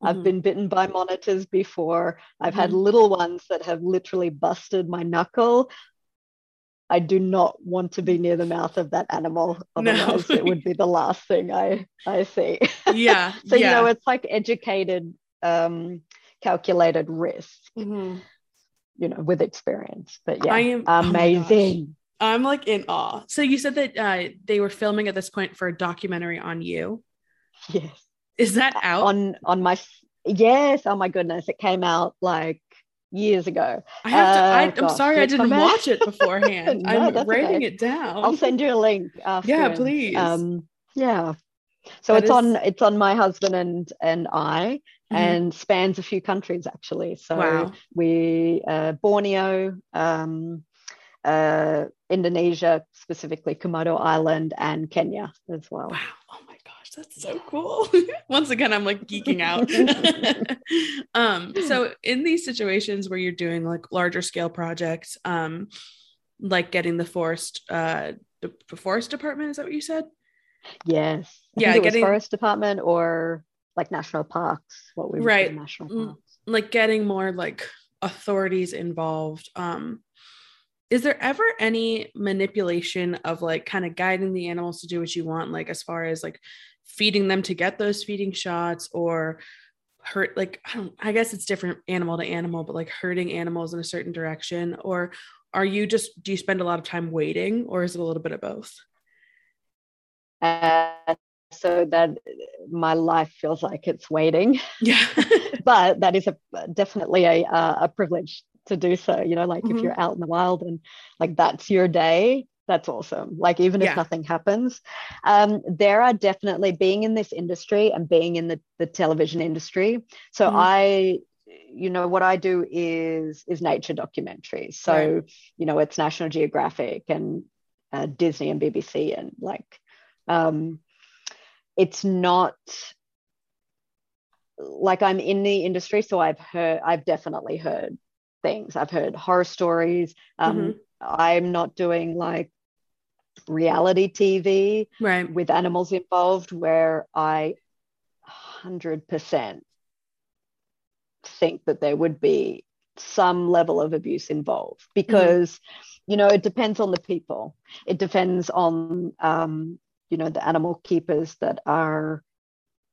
Speaker 1: Mm-hmm. I've been bitten by monitors before. I've mm-hmm. had little ones that have literally busted my knuckle. I do not want to be near the mouth of that animal. Otherwise, no. it would be the last thing I, I see.
Speaker 2: Yeah.
Speaker 1: so,
Speaker 2: yeah.
Speaker 1: you know, it's like educated, um, calculated risk, mm-hmm. you know, with experience. But yeah, I am, oh amazing.
Speaker 2: Oh I'm like in awe. So you said that uh, they were filming at this point for a documentary on you.
Speaker 1: Yes.
Speaker 2: Is that out
Speaker 1: on on my? Yes. Oh my goodness! It came out like years ago.
Speaker 2: I have to. I, am uh, sorry, I didn't watch it beforehand. no, I'm writing okay. it down.
Speaker 1: I'll send you a link.
Speaker 2: Yeah, please. Um,
Speaker 1: yeah. So that it's is... on it's on my husband and and I mm-hmm. and spans a few countries actually. So wow. we uh, Borneo, um, uh, Indonesia, specifically Komodo Island, and Kenya as well.
Speaker 2: Wow. Oh my gosh, that's so cool. Once again, I'm like geeking out. um, so in these situations where you're doing like larger scale projects, um, like getting the forest uh the forest department, is that what you said?
Speaker 1: Yes. I yeah, getting forest department or like national parks, what we right national mm, parks.
Speaker 2: Like getting more like authorities involved. Um is there ever any manipulation of like kind of guiding the animals to do what you want like as far as like feeding them to get those feeding shots or hurt like I don't I guess it's different animal to animal but like hurting animals in a certain direction or are you just do you spend a lot of time waiting or is it a little bit of both
Speaker 1: uh, so that my life feels like it's waiting
Speaker 2: yeah
Speaker 1: but that is a definitely a a privilege to do so you know like mm-hmm. if you're out in the wild and like that's your day that's awesome like even if nothing happens um, there are definitely being in this industry and being in the, the television industry so mm-hmm. i you know what i do is is nature documentaries so right. you know it's national geographic and uh, disney and bbc and like um it's not like i'm in the industry so i've heard i've definitely heard things. I've heard horror stories. Um, mm-hmm. I'm not doing like reality TV
Speaker 2: right.
Speaker 1: with animals involved where I 100% think that there would be some level of abuse involved because mm-hmm. you know it depends on the people it depends on um, you know the animal keepers that are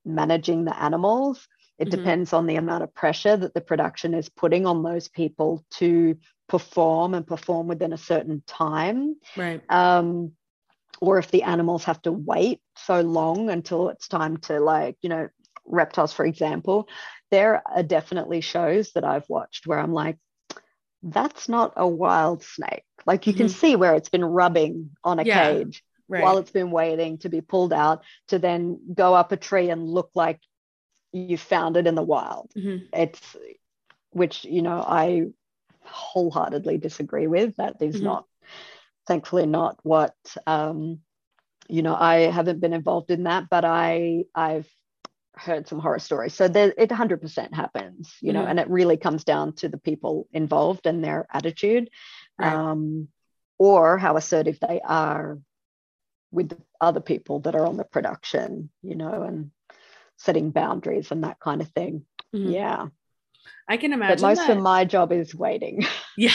Speaker 1: managing the animals it mm-hmm. depends on the amount of pressure that the production is putting on those people to perform and perform within a certain time.
Speaker 2: Right.
Speaker 1: Um, or if the animals have to wait so long until it's time to, like, you know, reptiles, for example, there are definitely shows that I've watched where I'm like, that's not a wild snake. Like you mm-hmm. can see where it's been rubbing on a yeah, cage right. while it's been waiting to be pulled out to then go up a tree and look like you found it in the wild. Mm-hmm. It's which you know I wholeheartedly disagree with. That is mm-hmm. not, thankfully, not what um, you know. I haven't been involved in that, but I I've heard some horror stories. So there, it 100% happens, you know, mm-hmm. and it really comes down to the people involved and their attitude, right. um, or how assertive they are with other people that are on the production, you know, and setting boundaries and that kind of thing. Mm-hmm. Yeah.
Speaker 2: I can imagine.
Speaker 1: But most
Speaker 2: that.
Speaker 1: of my job is waiting.
Speaker 2: Yeah.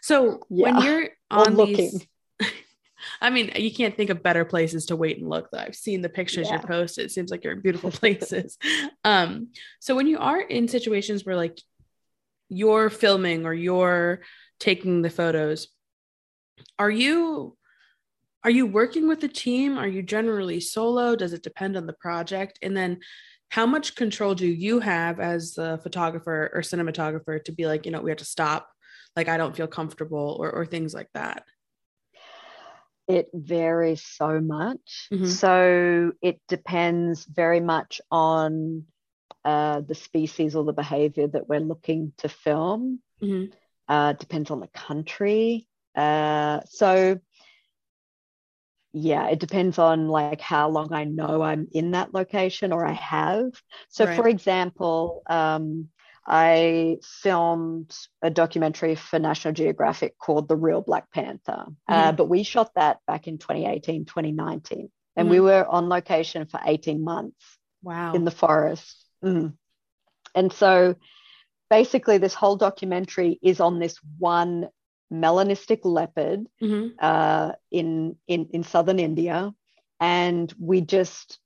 Speaker 2: So yeah. when you're on looking. These, I mean, you can't think of better places to wait and look. Though I've seen the pictures yeah. you posted. It seems like you're in beautiful places. um, so when you are in situations where like you're filming or you're taking the photos, are you are you working with a team? Are you generally solo? Does it depend on the project? And then how much control do you have as the photographer or cinematographer to be like, you know, we have to stop, like I don't feel comfortable or, or things like that?
Speaker 1: It varies so much. Mm-hmm. So it depends very much on uh, the species or the behavior that we're looking to film. Mm-hmm. Uh, depends on the country. Uh, so yeah, it depends on like how long I know I'm in that location or I have. So, right. for example, um, I filmed a documentary for National Geographic called The Real Black Panther, uh, mm-hmm. uh, but we shot that back in 2018, 2019, and mm-hmm. we were on location for 18 months.
Speaker 2: Wow.
Speaker 1: In the forest. Mm. And so basically, this whole documentary is on this one melanistic leopard mm-hmm. uh, in, in in southern India, and we just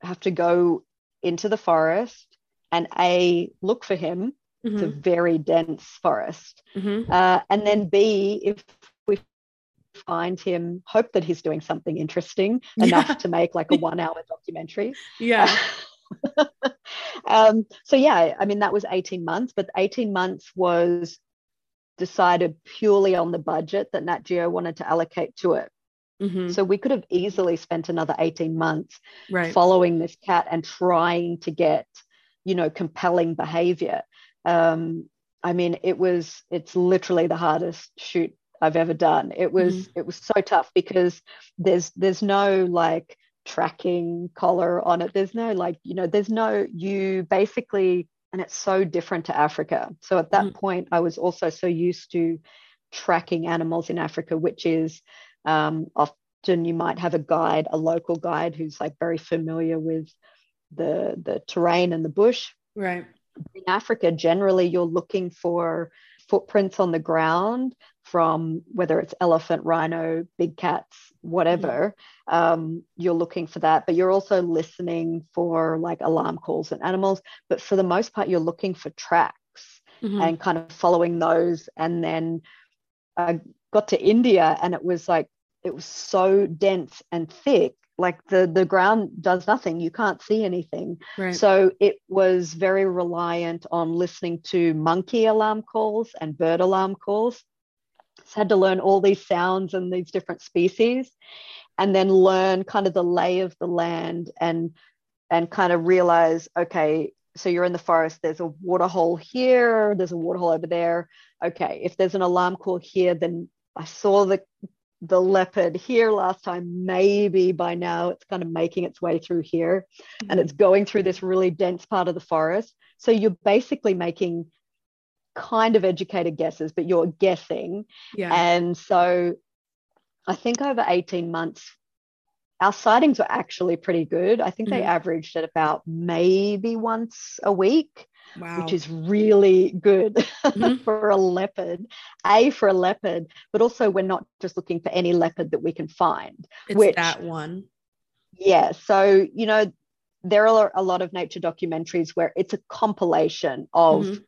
Speaker 1: have to go into the forest and a look for him. Mm-hmm. It's a mm-hmm. very dense forest, mm-hmm. uh, and then b if we find him, hope that he's doing something interesting yeah. enough to make like a one hour documentary.
Speaker 2: Yeah.
Speaker 1: um, so yeah, I mean that was 18 months, but 18 months was decided purely on the budget that Nat Geo wanted to allocate to it. Mm-hmm. So we could have easily spent another 18 months
Speaker 2: right.
Speaker 1: following this cat and trying to get, you know, compelling behavior. Um, I mean, it was, it's literally the hardest shoot I've ever done. It was, mm-hmm. it was so tough because there's, there's no like tracking collar on it. There's no like, you know, there's no, you basically, and it's so different to Africa. So at that mm-hmm. point, I was also so used to tracking animals in Africa, which is um, often you might have a guide, a local guide who's like very familiar with the the terrain and the bush.
Speaker 2: Right.
Speaker 1: In Africa, generally, you're looking for footprints on the ground from whether it's elephant, rhino, big cats, whatever. Um, you're looking for that, but you're also listening for like alarm calls and animals. But for the most part, you're looking for tracks mm-hmm. and kind of following those. And then I got to India and it was like, it was so dense and thick like the the ground does nothing. You can't see anything. Right. so it was very reliant on listening to monkey alarm calls and bird alarm calls. So had to learn all these sounds and these different species and then learn kind of the lay of the land and and kind of realize okay so you're in the forest there's a water hole here there's a water hole over there. Okay if there's an alarm call here then i saw the the leopard here last time maybe by now it's kind of making its way through here mm-hmm. and it's going through this really dense part of the forest so you're basically making kind of educated guesses but you're guessing yeah. and so i think over 18 months our sightings were actually pretty good i think mm-hmm. they averaged at about maybe once a week wow. which is really good mm-hmm. for a leopard. A for a leopard, but also we're not just looking for any leopard that we can find.
Speaker 2: It's which, that one.
Speaker 1: Yeah. So, you know, there are a lot of nature documentaries where it's a compilation of mm-hmm.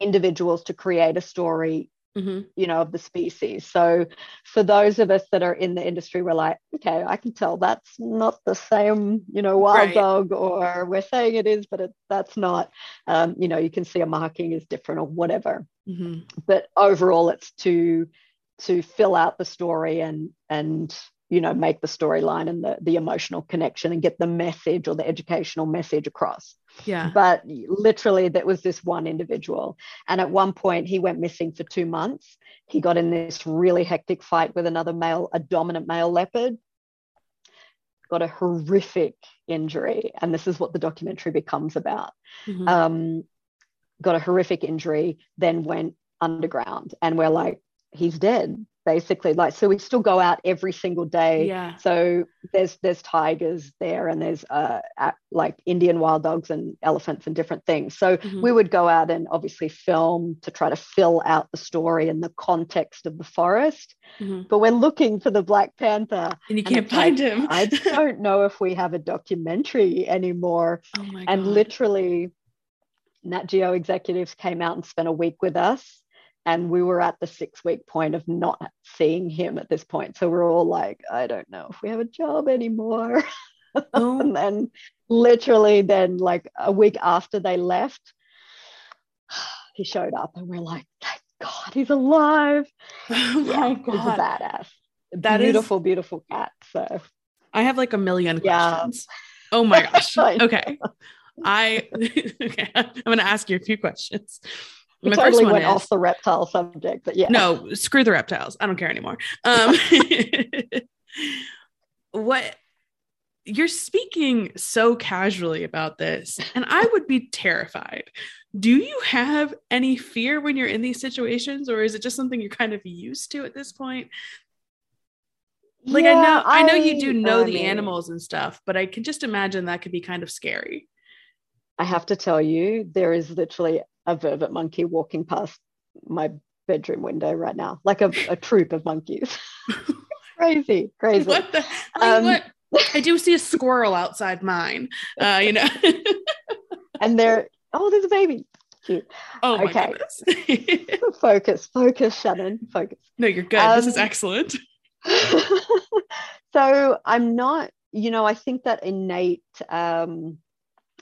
Speaker 1: individuals to create a story mm-hmm. you know, of the species. So for those of us that are in the industry, we're like, okay, I can tell that's not the same, you know, wild right. dog, or we're saying it is, but it, that's not. Um, you know, you can see a marking is different or whatever. Mm-hmm. But overall, it's to to fill out the story and and you know make the storyline and the the emotional connection and get the message or the educational message across.
Speaker 2: Yeah.
Speaker 1: But literally that was this one individual and at one point he went missing for two months. He got in this really hectic fight with another male a dominant male leopard got a horrific injury and this is what the documentary becomes about. Mm-hmm. um, got a horrific injury then went underground and we're like he's dead basically like so we still go out every single day.
Speaker 2: Yeah.
Speaker 1: So there's there's tigers there and there's uh like indian wild dogs and elephants and different things. So mm-hmm. we would go out and obviously film to try to fill out the story and the context of the forest. Mm-hmm. but we're looking for the black panther.
Speaker 2: And you can't find like, him.
Speaker 1: I don't know if we have a documentary anymore.
Speaker 2: Oh my
Speaker 1: God. and literally nat geo executives came out and spent a week with us and we were at the six week point of not seeing him at this point. So we're all like i don't know if we have a job anymore. Oh. and then literally then like a week after they left he showed up and we're like thank god he's alive.
Speaker 2: Oh my yeah, god he's
Speaker 1: a badass. That beautiful is... beautiful cat so.
Speaker 2: I have like a million questions. Yeah. oh my gosh. Okay. I okay, I'm going to ask you a few questions.
Speaker 1: My totally went is, off the reptile subject, but yeah.
Speaker 2: No, screw the reptiles. I don't care anymore. Um, what you're speaking so casually about this, and I would be terrified. Do you have any fear when you're in these situations, or is it just something you're kind of used to at this point? Like yeah, I know, I, I know you do know I the mean, animals and stuff, but I can just imagine that could be kind of scary.
Speaker 1: I have to tell you, there is literally a vervet monkey walking past my bedroom window right now, like a, a troop of monkeys. crazy, crazy.
Speaker 2: What the? Um, what? I do see a squirrel outside mine. Uh, you know.
Speaker 1: and there, oh, there's a baby.
Speaker 2: Cute. Oh okay.
Speaker 1: focus, focus, Shannon. Focus.
Speaker 2: No, you're good. Um, this is um, excellent.
Speaker 1: so I'm not, you know, I think that innate um,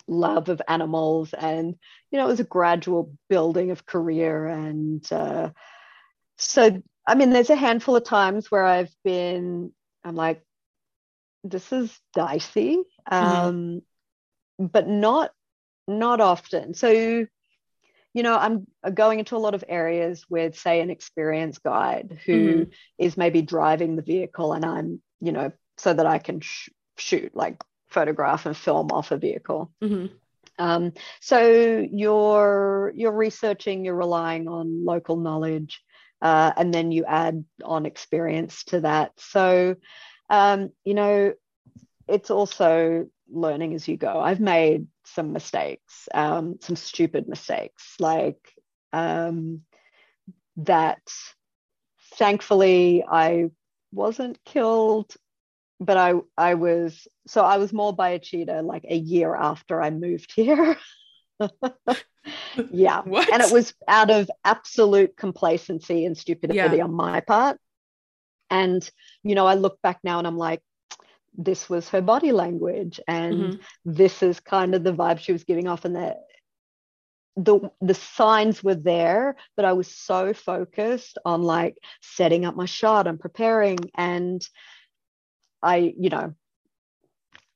Speaker 1: love of animals and you know it was a gradual building of career and uh, so i mean there's a handful of times where i've been I'm like, this is dicey, mm-hmm. um, mm-hmm. but not not often. So, you know, I'm going into a lot of areas with, say, an experienced guide who mm-hmm. is maybe driving the vehicle, and I'm, you know, so that I can sh- shoot, like photograph and film off a vehicle. Mm-hmm. Um, so you're you're researching, you're relying on local knowledge, uh, and then you add on experience to that. So um, you know, it's also learning as you go. I've made some mistakes, um, some stupid mistakes, like um, that. Thankfully, I wasn't killed but I I was so I was mauled by a cheetah like a year after I moved here. yeah. What? And it was out of absolute complacency and stupidity yeah. on my part. And you know, I look back now and I'm like, this was her body language and mm-hmm. this is kind of the vibe she was giving off and the the the signs were there but i was so focused on like setting up my shot and preparing and I, you know,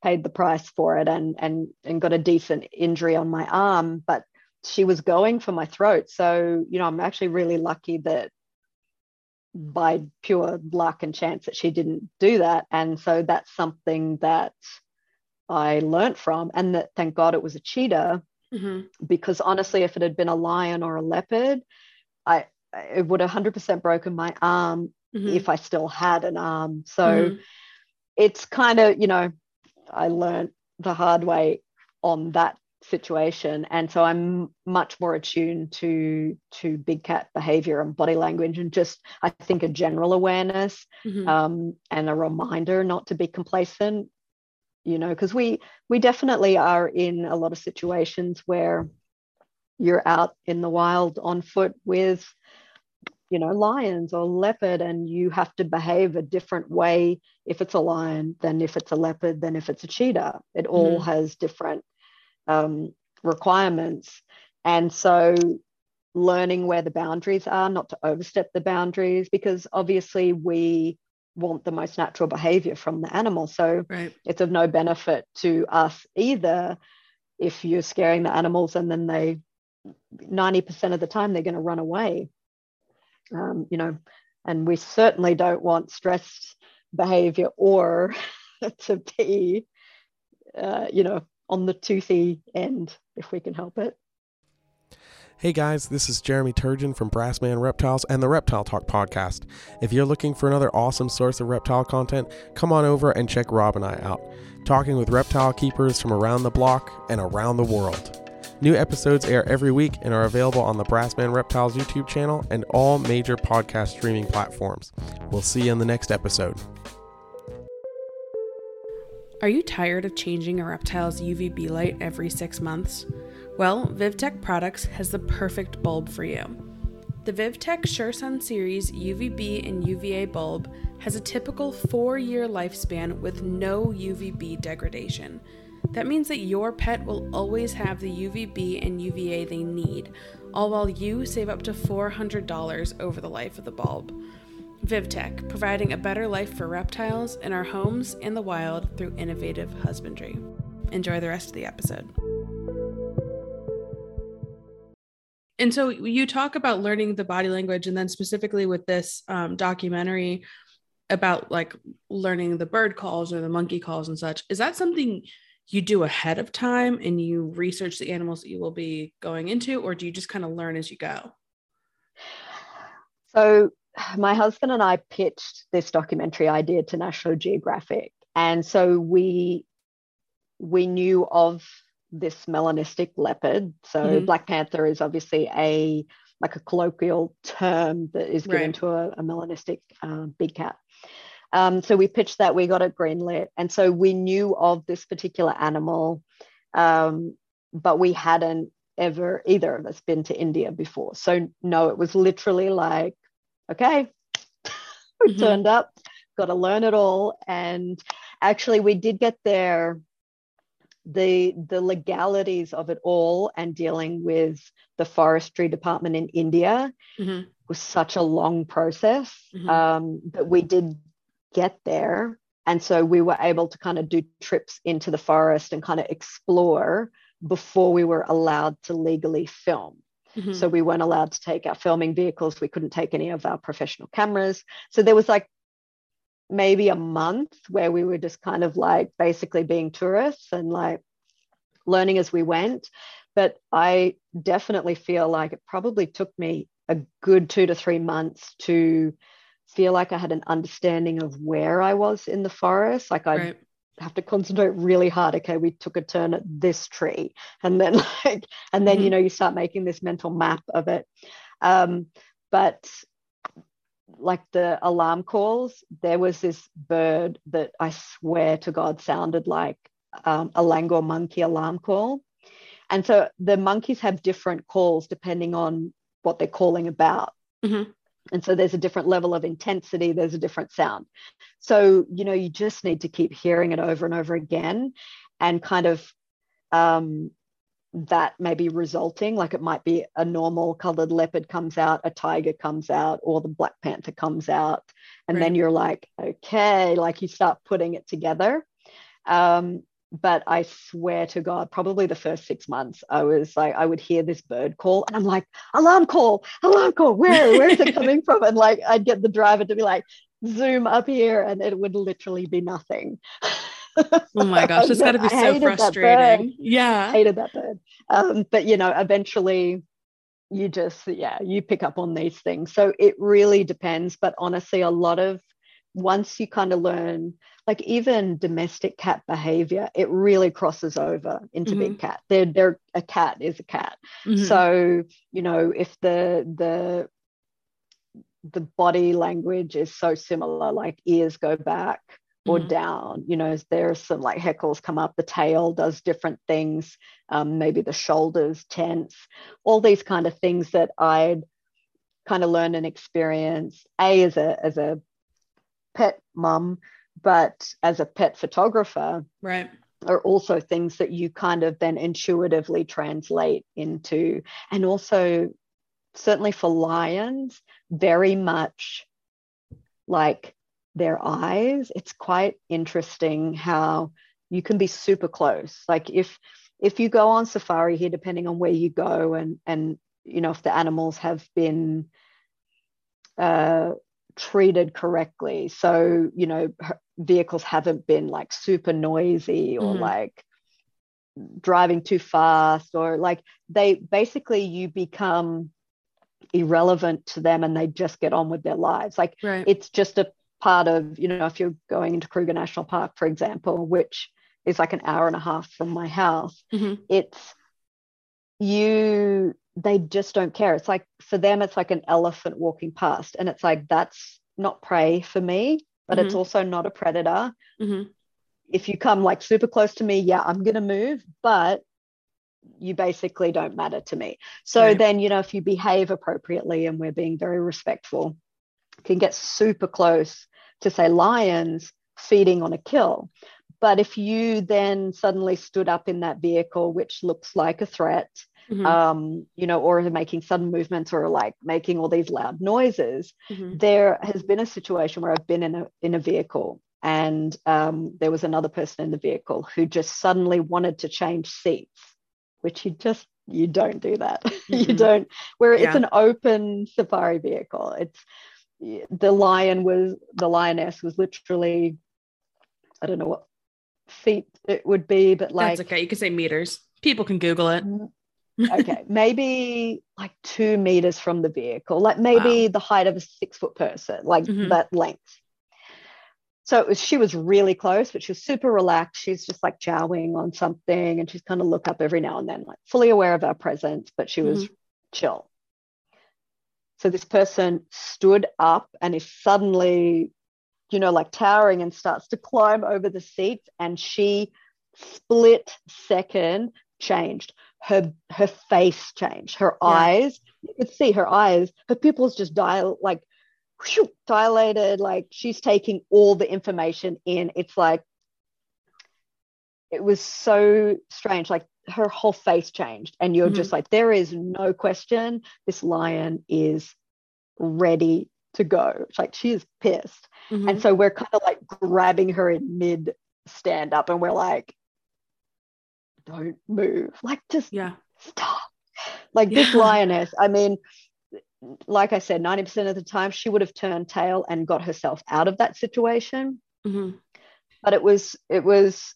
Speaker 1: paid the price for it and and and got a decent injury on my arm, but she was going for my throat. So, you know, I'm actually really lucky that by pure luck and chance that she didn't do that. And so that's something that I learned from. And that thank God it was a cheetah. Mm-hmm. Because honestly, if it had been a lion or a leopard, I it would have 100% broken my arm mm-hmm. if I still had an arm. So mm-hmm it's kind of, you know, I learned the hard way on that situation and so i'm much more attuned to to big cat behavior and body language and just i think a general awareness mm-hmm. um, and a reminder not to be complacent you know because we we definitely are in a lot of situations where you're out in the wild on foot with you know lions or leopard and you have to behave a different way if it's a lion than if it's a leopard than if it's a cheetah it all mm. has different um, requirements and so learning where the boundaries are not to overstep the boundaries because obviously we want the most natural behavior from the animal so right. it's of no benefit to us either if you're scaring the animals and then they 90% of the time they're going to run away um, you know, and we certainly don't want stressed behavior or to be, uh, you know, on the toothy end if we can help it.
Speaker 3: Hey guys, this is Jeremy Turgeon from Brassman Reptiles and the Reptile Talk podcast. If you're looking for another awesome source of reptile content, come on over and check Rob and I out, talking with reptile keepers from around the block and around the world. New episodes air every week and are available on the Brassman Reptiles YouTube channel and all major podcast streaming platforms. We'll see you in the next episode.
Speaker 2: Are you tired of changing a reptile's UVB light every six months? Well, VivTech Products has the perfect bulb for you. The VivTech SureSun Series UVB and UVA bulb has a typical four year lifespan with no UVB degradation. That means that your pet will always have the UVB and UVA they need, all while you save up to $400 over the life of the bulb. VivTech, providing a better life for reptiles in our homes and the wild through innovative husbandry. Enjoy the rest of the episode. And so you talk about learning the body language, and then specifically with this um, documentary about like learning the bird calls or the monkey calls and such. Is that something you do ahead of time and you research the animals that you will be going into, or do you just kind of learn as you go?
Speaker 1: So, my husband and I pitched this documentary idea to National Geographic, and so we we knew of this melanistic leopard. So, mm-hmm. Black Panther is obviously a like a colloquial term that is given right. to a, a melanistic uh, big cat. Um, so we pitched that, we got it greenlit. And so we knew of this particular animal, um, but we hadn't ever, either of us, been to India before. So no, it was literally like, okay, we mm-hmm. turned up, got to learn it all. And actually, we did get there the the legalities of it all and dealing with the forestry department in India mm-hmm. was such a long process mm-hmm. um, that we did get there. And so we were able to kind of do trips into the forest and kind of explore before we were allowed to legally film. Mm-hmm. So we weren't allowed to take our filming vehicles. We couldn't take any of our professional cameras. So there was like maybe a month where we were just kind of like basically being tourists and like learning as we went. But I definitely feel like it probably took me a good two to three months to feel like I had an understanding of where I was in the forest. Like I right. have to concentrate really hard. Okay, we took a turn at this tree, and then like, and then mm-hmm. you know you start making this mental map of it. Um, but like the alarm calls, there was this bird that I swear to God sounded like um, a langur monkey alarm call. And so the monkeys have different calls depending on what they're calling about. Mm-hmm. And so there's a different level of intensity, there's a different sound. So, you know, you just need to keep hearing it over and over again and kind of um, that may be resulting like it might be a normal colored leopard comes out a tiger comes out or the black panther comes out and right. then you're like okay like you start putting it together um, but i swear to god probably the first six months i was like i would hear this bird call and i'm like alarm call alarm call where where is it coming from and like i'd get the driver to be like zoom up here and it would literally be nothing
Speaker 2: oh my gosh, it's got to be so frustrating. Yeah.
Speaker 1: I hated that bird. Um, but, you know, eventually you just, yeah, you pick up on these things. So it really depends. But honestly, a lot of once you kind of learn, like even domestic cat behavior, it really crosses over into mm-hmm. big cat. They're, they're a cat is a cat. Mm-hmm. So, you know, if the, the, the body language is so similar, like ears go back, or mm-hmm. down. You know, there's some like heckles come up, the tail does different things, um, maybe the shoulders tense, all these kind of things that I'd kind of learn and experience, A, as a, as a pet mum, but as a pet photographer.
Speaker 2: Right.
Speaker 1: Are also things that you kind of then intuitively translate into, and also certainly for lions, very much like their eyes, it's quite interesting how you can be super close. Like if if you go on safari here, depending on where you go, and and you know if the animals have been uh, treated correctly, so you know vehicles haven't been like super noisy or mm-hmm. like driving too fast or like they basically you become irrelevant to them and they just get on with their lives like right. it's just a part of, you know, if you're going into Kruger National Park, for example, which is like an hour and a half from my house, mm-hmm. it's you, they just don't care. It's like for them, it's like an elephant walking past. And it's like, that's not prey for me, but mm-hmm. it's also not a predator. Mm-hmm. If you come like super close to me, yeah, I'm going to move, but you basically don't matter to me. So right. then, you know, if you behave appropriately and we're being very respectful, can get super close to say lions feeding on a kill. But if you then suddenly stood up in that vehicle, which looks like a threat, mm-hmm. um, you know, or making sudden movements or like making all these loud noises, mm-hmm. there has been a situation where I've been in a in a vehicle and um, there was another person in the vehicle who just suddenly wanted to change seats, which you just you don't do that. Mm-hmm. you don't. Where yeah. it's an open safari vehicle, it's the lion was the lioness was literally I don't know what feet it would be, but like
Speaker 2: that's okay. You can say meters. People can Google it.
Speaker 1: Okay, maybe like two meters from the vehicle, like maybe wow. the height of a six foot person, like mm-hmm. that length. So was, she was really close, but she was super relaxed. She's just like chowing on something and she's kind of look up every now and then, like fully aware of our presence, but she was mm-hmm. chill. So this person stood up and is suddenly, you know, like towering and starts to climb over the seats. And she split second changed. Her her face changed. Her yeah. eyes, you could see her eyes, her pupils just dial like whew, dilated, like she's taking all the information in. It's like it was so strange. Like her whole face changed and you're mm-hmm. just like there is no question this lion is ready to go. It's like she is pissed. Mm-hmm. And so we're kind of like grabbing her in mid stand up and we're like, don't move. Like just
Speaker 2: yeah.
Speaker 1: stop. Like yeah. this lioness, I mean, like I said, 90% of the time she would have turned tail and got herself out of that situation. Mm-hmm. But it was it was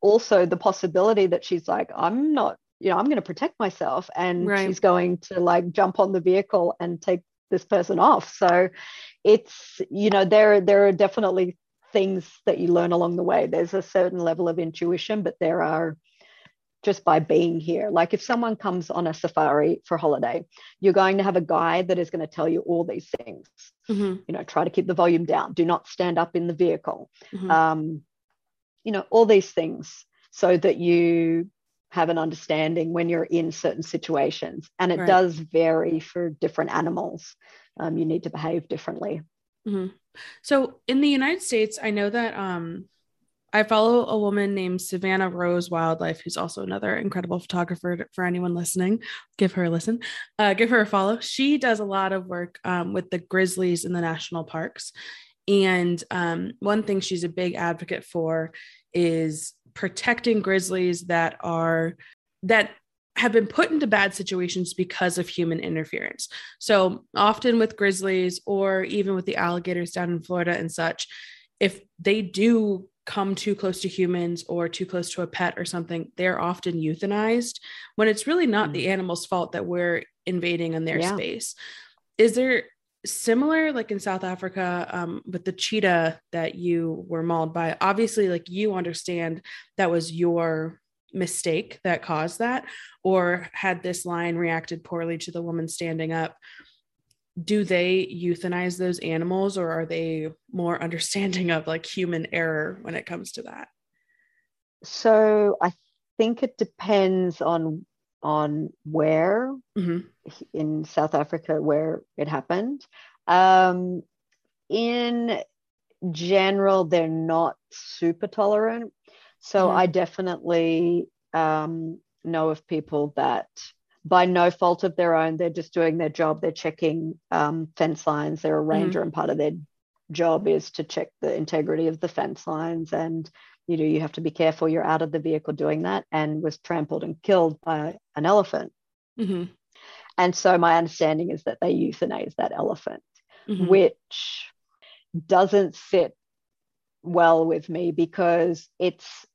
Speaker 1: also the possibility that she's like, I'm not, you know, I'm going to protect myself. And right. she's going to like jump on the vehicle and take this person off. So it's, you know, there there are definitely things that you learn along the way. There's a certain level of intuition, but there are just by being here. Like if someone comes on a safari for holiday, you're going to have a guide that is going to tell you all these things. Mm-hmm. You know, try to keep the volume down. Do not stand up in the vehicle. Mm-hmm. Um, you know, all these things so that you have an understanding when you're in certain situations. And it right. does vary for different animals. Um, you need to behave differently.
Speaker 2: Mm-hmm. So in the United States, I know that um, I follow a woman named Savannah Rose Wildlife, who's also another incredible photographer for anyone listening. Give her a listen, uh, give her a follow. She does a lot of work um, with the grizzlies in the national parks. And um, one thing she's a big advocate for is protecting grizzlies that are that have been put into bad situations because of human interference. So often with grizzlies or even with the alligators down in Florida and such, if they do come too close to humans or too close to a pet or something, they're often euthanized when it's really not mm. the animal's fault that we're invading in their yeah. space. Is there similar like in South Africa um, with the cheetah that you were mauled by? Obviously, like you understand that was your mistake that caused that, or had this lion reacted poorly to the woman standing up? do they euthanize those animals or are they more understanding of like human error when it comes to that
Speaker 1: so i think it depends on on where mm-hmm. in south africa where it happened um, in general they're not super tolerant so i definitely um, know of people that by no fault of their own. They're just doing their job. They're checking um, fence lines. They're a mm-hmm. ranger, mm-hmm. and part of their job is to check the integrity of the fence lines. And you know, you have to be careful. You're out of the vehicle doing that, and was trampled and killed by an elephant. Mm-hmm. And so my understanding is that they euthanize that elephant, mm-hmm. which doesn't sit well with me because it's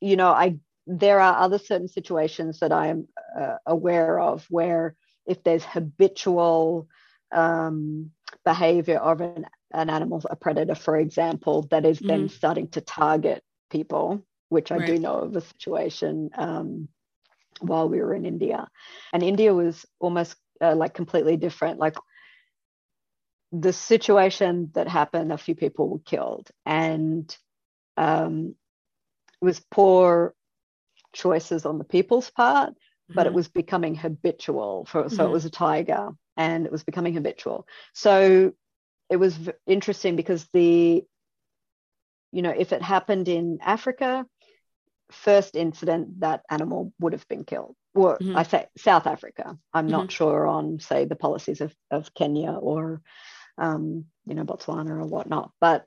Speaker 1: you know i there are other certain situations that I am uh, aware of where if there's habitual um, behavior of an, an animal, a predator, for example, that is then mm. starting to target people, which I right. do know of a situation um, while we were in India. And India was almost uh, like completely different. Like the situation that happened, a few people were killed, and um, it was poor choices on the people's part, mm-hmm. but it mm-hmm. was becoming habitual. For, so mm-hmm. it was a tiger and it was becoming habitual. So it was v- interesting because the, you know, if it happened in Africa, first incident that animal would have been killed. Or mm-hmm. I say South Africa. I'm not mm-hmm. sure on, say, the policies of, of Kenya or, um, you know, Botswana or whatnot. But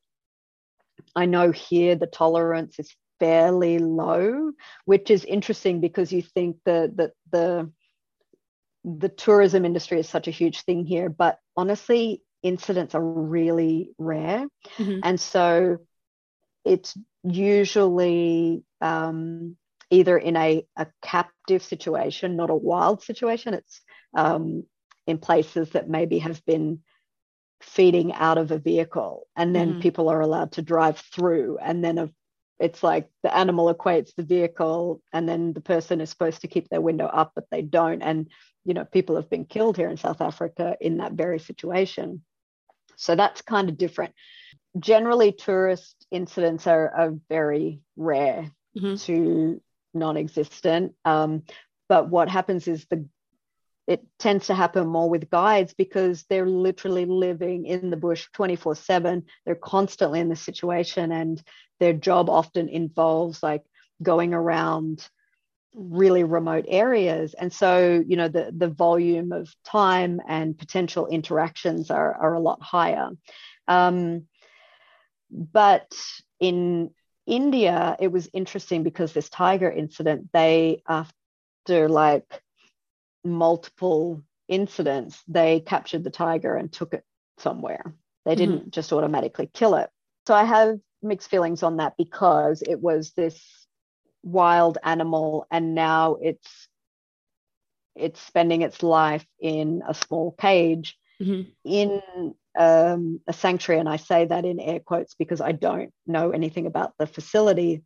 Speaker 1: I know here the tolerance is fairly low, which is interesting because you think that the the the tourism industry is such a huge thing here, but honestly, incidents are really rare, mm-hmm. and so it's usually um, either in a, a captive situation, not a wild situation. It's um, in places that maybe have been feeding out of a vehicle and then mm-hmm. people are allowed to drive through and then a it's like the animal equates the vehicle and then the person is supposed to keep their window up but they don't. And you know people have been killed here in south africa in that very situation. So that's kind of different. Generally tourist incidents are, are very rare mm-hmm. to non-existent. Um, but what happens is the it tends to happen more with guides because they're literally living in the bush 24 7 they're constantly in the situation and their job often involves like going around really remote areas. And so you know the the volume of time and potential interactions are, are a lot higher. Um, but in india it was interesting because this tiger incident they after like multiple incidents they captured the tiger and took it somewhere they didn't mm-hmm. just automatically kill it so i have mixed feelings on that because it was this wild animal and now it's it's spending its life in a small cage mm-hmm. in um, a sanctuary and i say that in air quotes because i don't know anything about the facility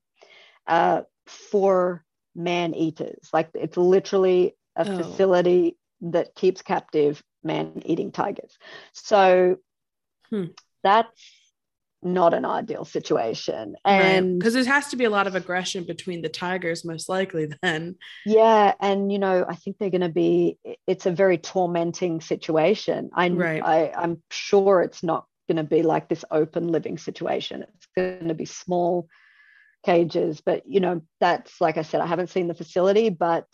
Speaker 1: uh, for man eaters like it's literally a oh. facility that keeps captive man eating tigers so hmm. that's not an ideal situation and
Speaker 2: because right. there has to be a lot of aggression between the tigers most likely then
Speaker 1: yeah and you know i think they're going to be it's a very tormenting situation i right. I, i'm sure it's not going to be like this open living situation it's going to be small cages but you know that's like i said i haven't seen the facility but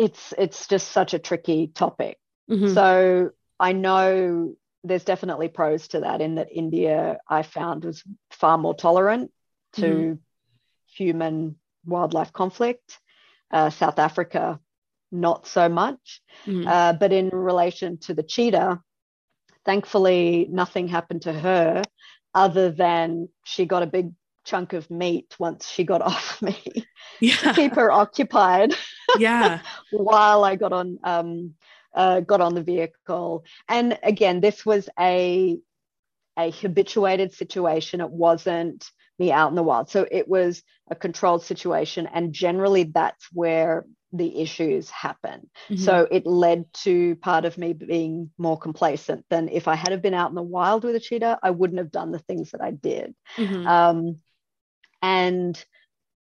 Speaker 1: it's it's just such a tricky topic mm-hmm. so i know there's definitely pros to that in that India I found was far more tolerant to mm-hmm. human wildlife conflict. Uh, South Africa, not so much. Mm-hmm. Uh, but in relation to the cheetah, thankfully nothing happened to her other than she got a big chunk of meat once she got off me yeah. to keep her occupied.
Speaker 2: Yeah.
Speaker 1: while I got on um, uh, got on the vehicle. And again, this was a a habituated situation. It wasn't me out in the wild. So it was a controlled situation. And generally, that's where the issues happen. Mm-hmm. So it led to part of me being more complacent than if I had have been out in the wild with a cheetah, I wouldn't have done the things that I did. Mm-hmm. Um, and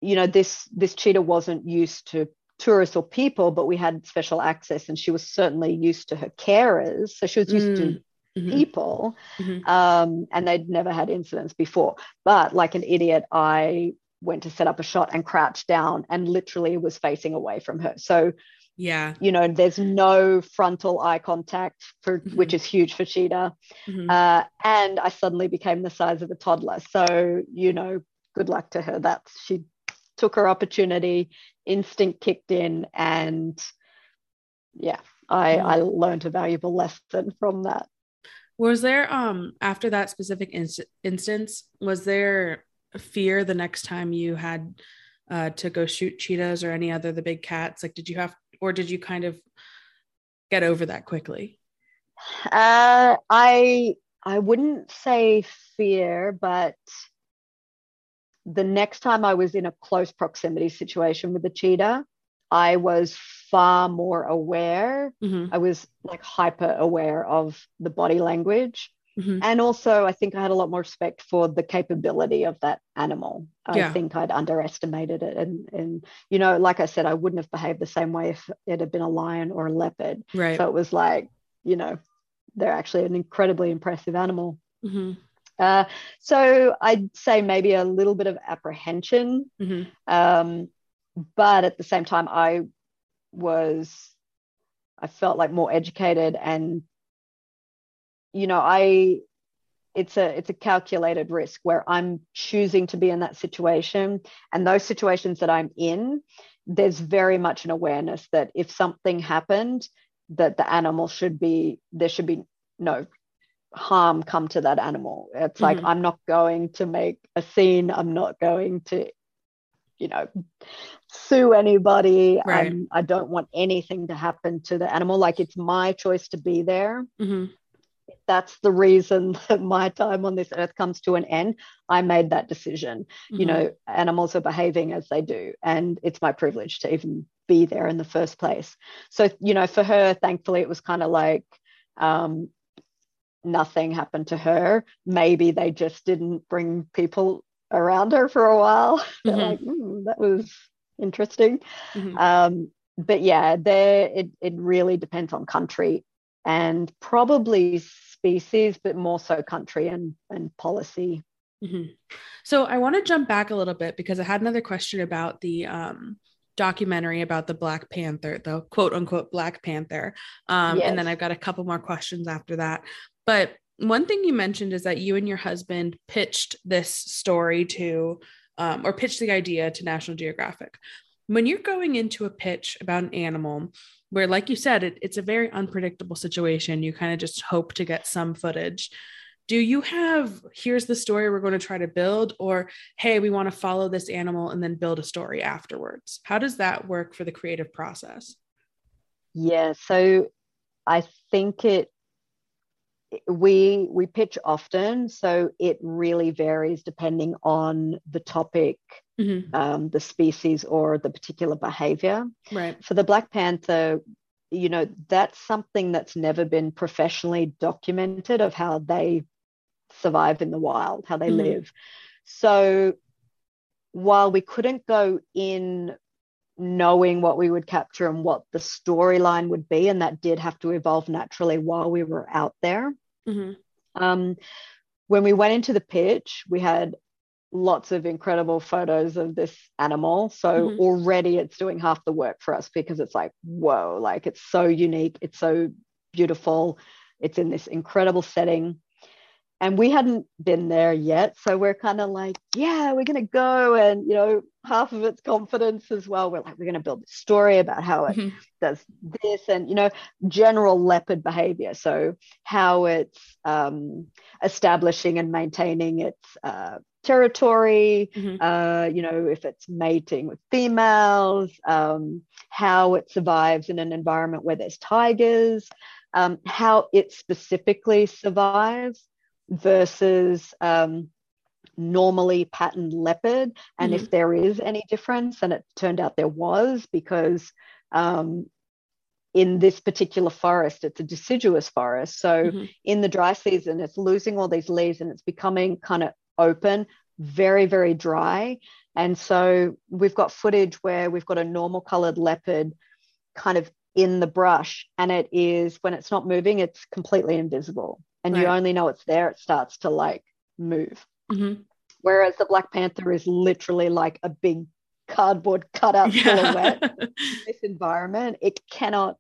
Speaker 1: you know, this this cheetah wasn't used to tourists or people, but we had special access, and she was certainly used to her carers, so she was used mm. to Mm-hmm. people mm-hmm. Um, and they'd never had incidents before but like an idiot i went to set up a shot and crouched down and literally was facing away from her so
Speaker 2: yeah
Speaker 1: you know there's no frontal eye contact for mm-hmm. which is huge for cheetah mm-hmm. uh, and i suddenly became the size of a toddler so you know good luck to her that's she took her opportunity instinct kicked in and yeah i i learned a valuable lesson from that.
Speaker 2: Was there um after that specific inst- instance was there fear the next time you had uh to go shoot cheetahs or any other the big cats? Like did you have or did you kind of get over that quickly?
Speaker 1: Uh i i wouldn't say fear but the next time I was in a close proximity situation with a cheetah, I was far more aware. Mm-hmm. I was like hyper aware of the body language. Mm-hmm. And also, I think I had a lot more respect for the capability of that animal. I think I'd underestimated it. And, and, you know, like I said, I wouldn't have behaved the same way if it had been a lion or a leopard.
Speaker 2: Right.
Speaker 1: So it was like, you know, they're actually an incredibly impressive animal. Mm-hmm. Uh, so I'd say maybe a little bit of apprehension, mm-hmm. um, but at the same time, I was, I felt like more educated, and you know, I, it's a it's a calculated risk where I'm choosing to be in that situation, and those situations that I'm in, there's very much an awareness that if something happened, that the animal should be there should be no harm come to that animal. It's mm-hmm. like I'm not going to make a scene. I'm not going to, you know, sue anybody. Right. I'm, I do not want anything to happen to the animal. Like it's my choice to be there. Mm-hmm. That's the reason that my time on this earth comes to an end. I made that decision. Mm-hmm. You know, animals are behaving as they do, and it's my privilege to even be there in the first place. So, you know, for her, thankfully, it was kind of like, um, nothing happened to her. Maybe they just didn't bring people around her for a while. Mm-hmm. like, mm, that was interesting. Mm-hmm. Um, but yeah, there it, it really depends on country and probably species, but more so country and, and policy.
Speaker 2: Mm-hmm. So I want to jump back a little bit because I had another question about the um, documentary about the Black Panther, the quote unquote Black Panther. Um, yes. And then I've got a couple more questions after that. But one thing you mentioned is that you and your husband pitched this story to, um, or pitched the idea to National Geographic. When you're going into a pitch about an animal, where, like you said, it, it's a very unpredictable situation, you kind of just hope to get some footage do you have here's the story we're going to try to build or hey we want to follow this animal and then build a story afterwards how does that work for the creative process
Speaker 1: yeah so i think it we we pitch often so it really varies depending on the topic mm-hmm. um, the species or the particular behavior
Speaker 2: right
Speaker 1: for the black panther you know that's something that's never been professionally documented of how they survive in the wild, how they mm-hmm. live. So while we couldn't go in knowing what we would capture and what the storyline would be, and that did have to evolve naturally while we were out there. Mm-hmm. Um, when we went into the pitch, we had lots of incredible photos of this animal. So mm-hmm. already it's doing half the work for us because it's like, whoa, like it's so unique, it's so beautiful, it's in this incredible setting and we hadn't been there yet. So we're kind of like yeah we're going to go. And you know half of it's confidence as well. We're like we're going to build a story about how it mm-hmm. does this and you know general leopard behavior. So how it's um, establishing and maintaining its uh, territory mm-hmm. uh, you know if it's mating with females um, how it survives in an environment where there's tigers um, how it specifically survives versus um, normally patterned leopard and mm-hmm. if there is any difference and it turned out there was because um, in this particular forest it's a deciduous forest so mm-hmm. in the dry season it's losing all these leaves and it's becoming kind of open very very dry and so we've got footage where we've got a normal colored leopard kind of in the brush and it is when it's not moving it's completely invisible and right. you only know it's there, it starts to like move. Mm-hmm. Whereas the Black Panther is literally like a big cardboard cutout yeah. silhouette in this environment. It cannot,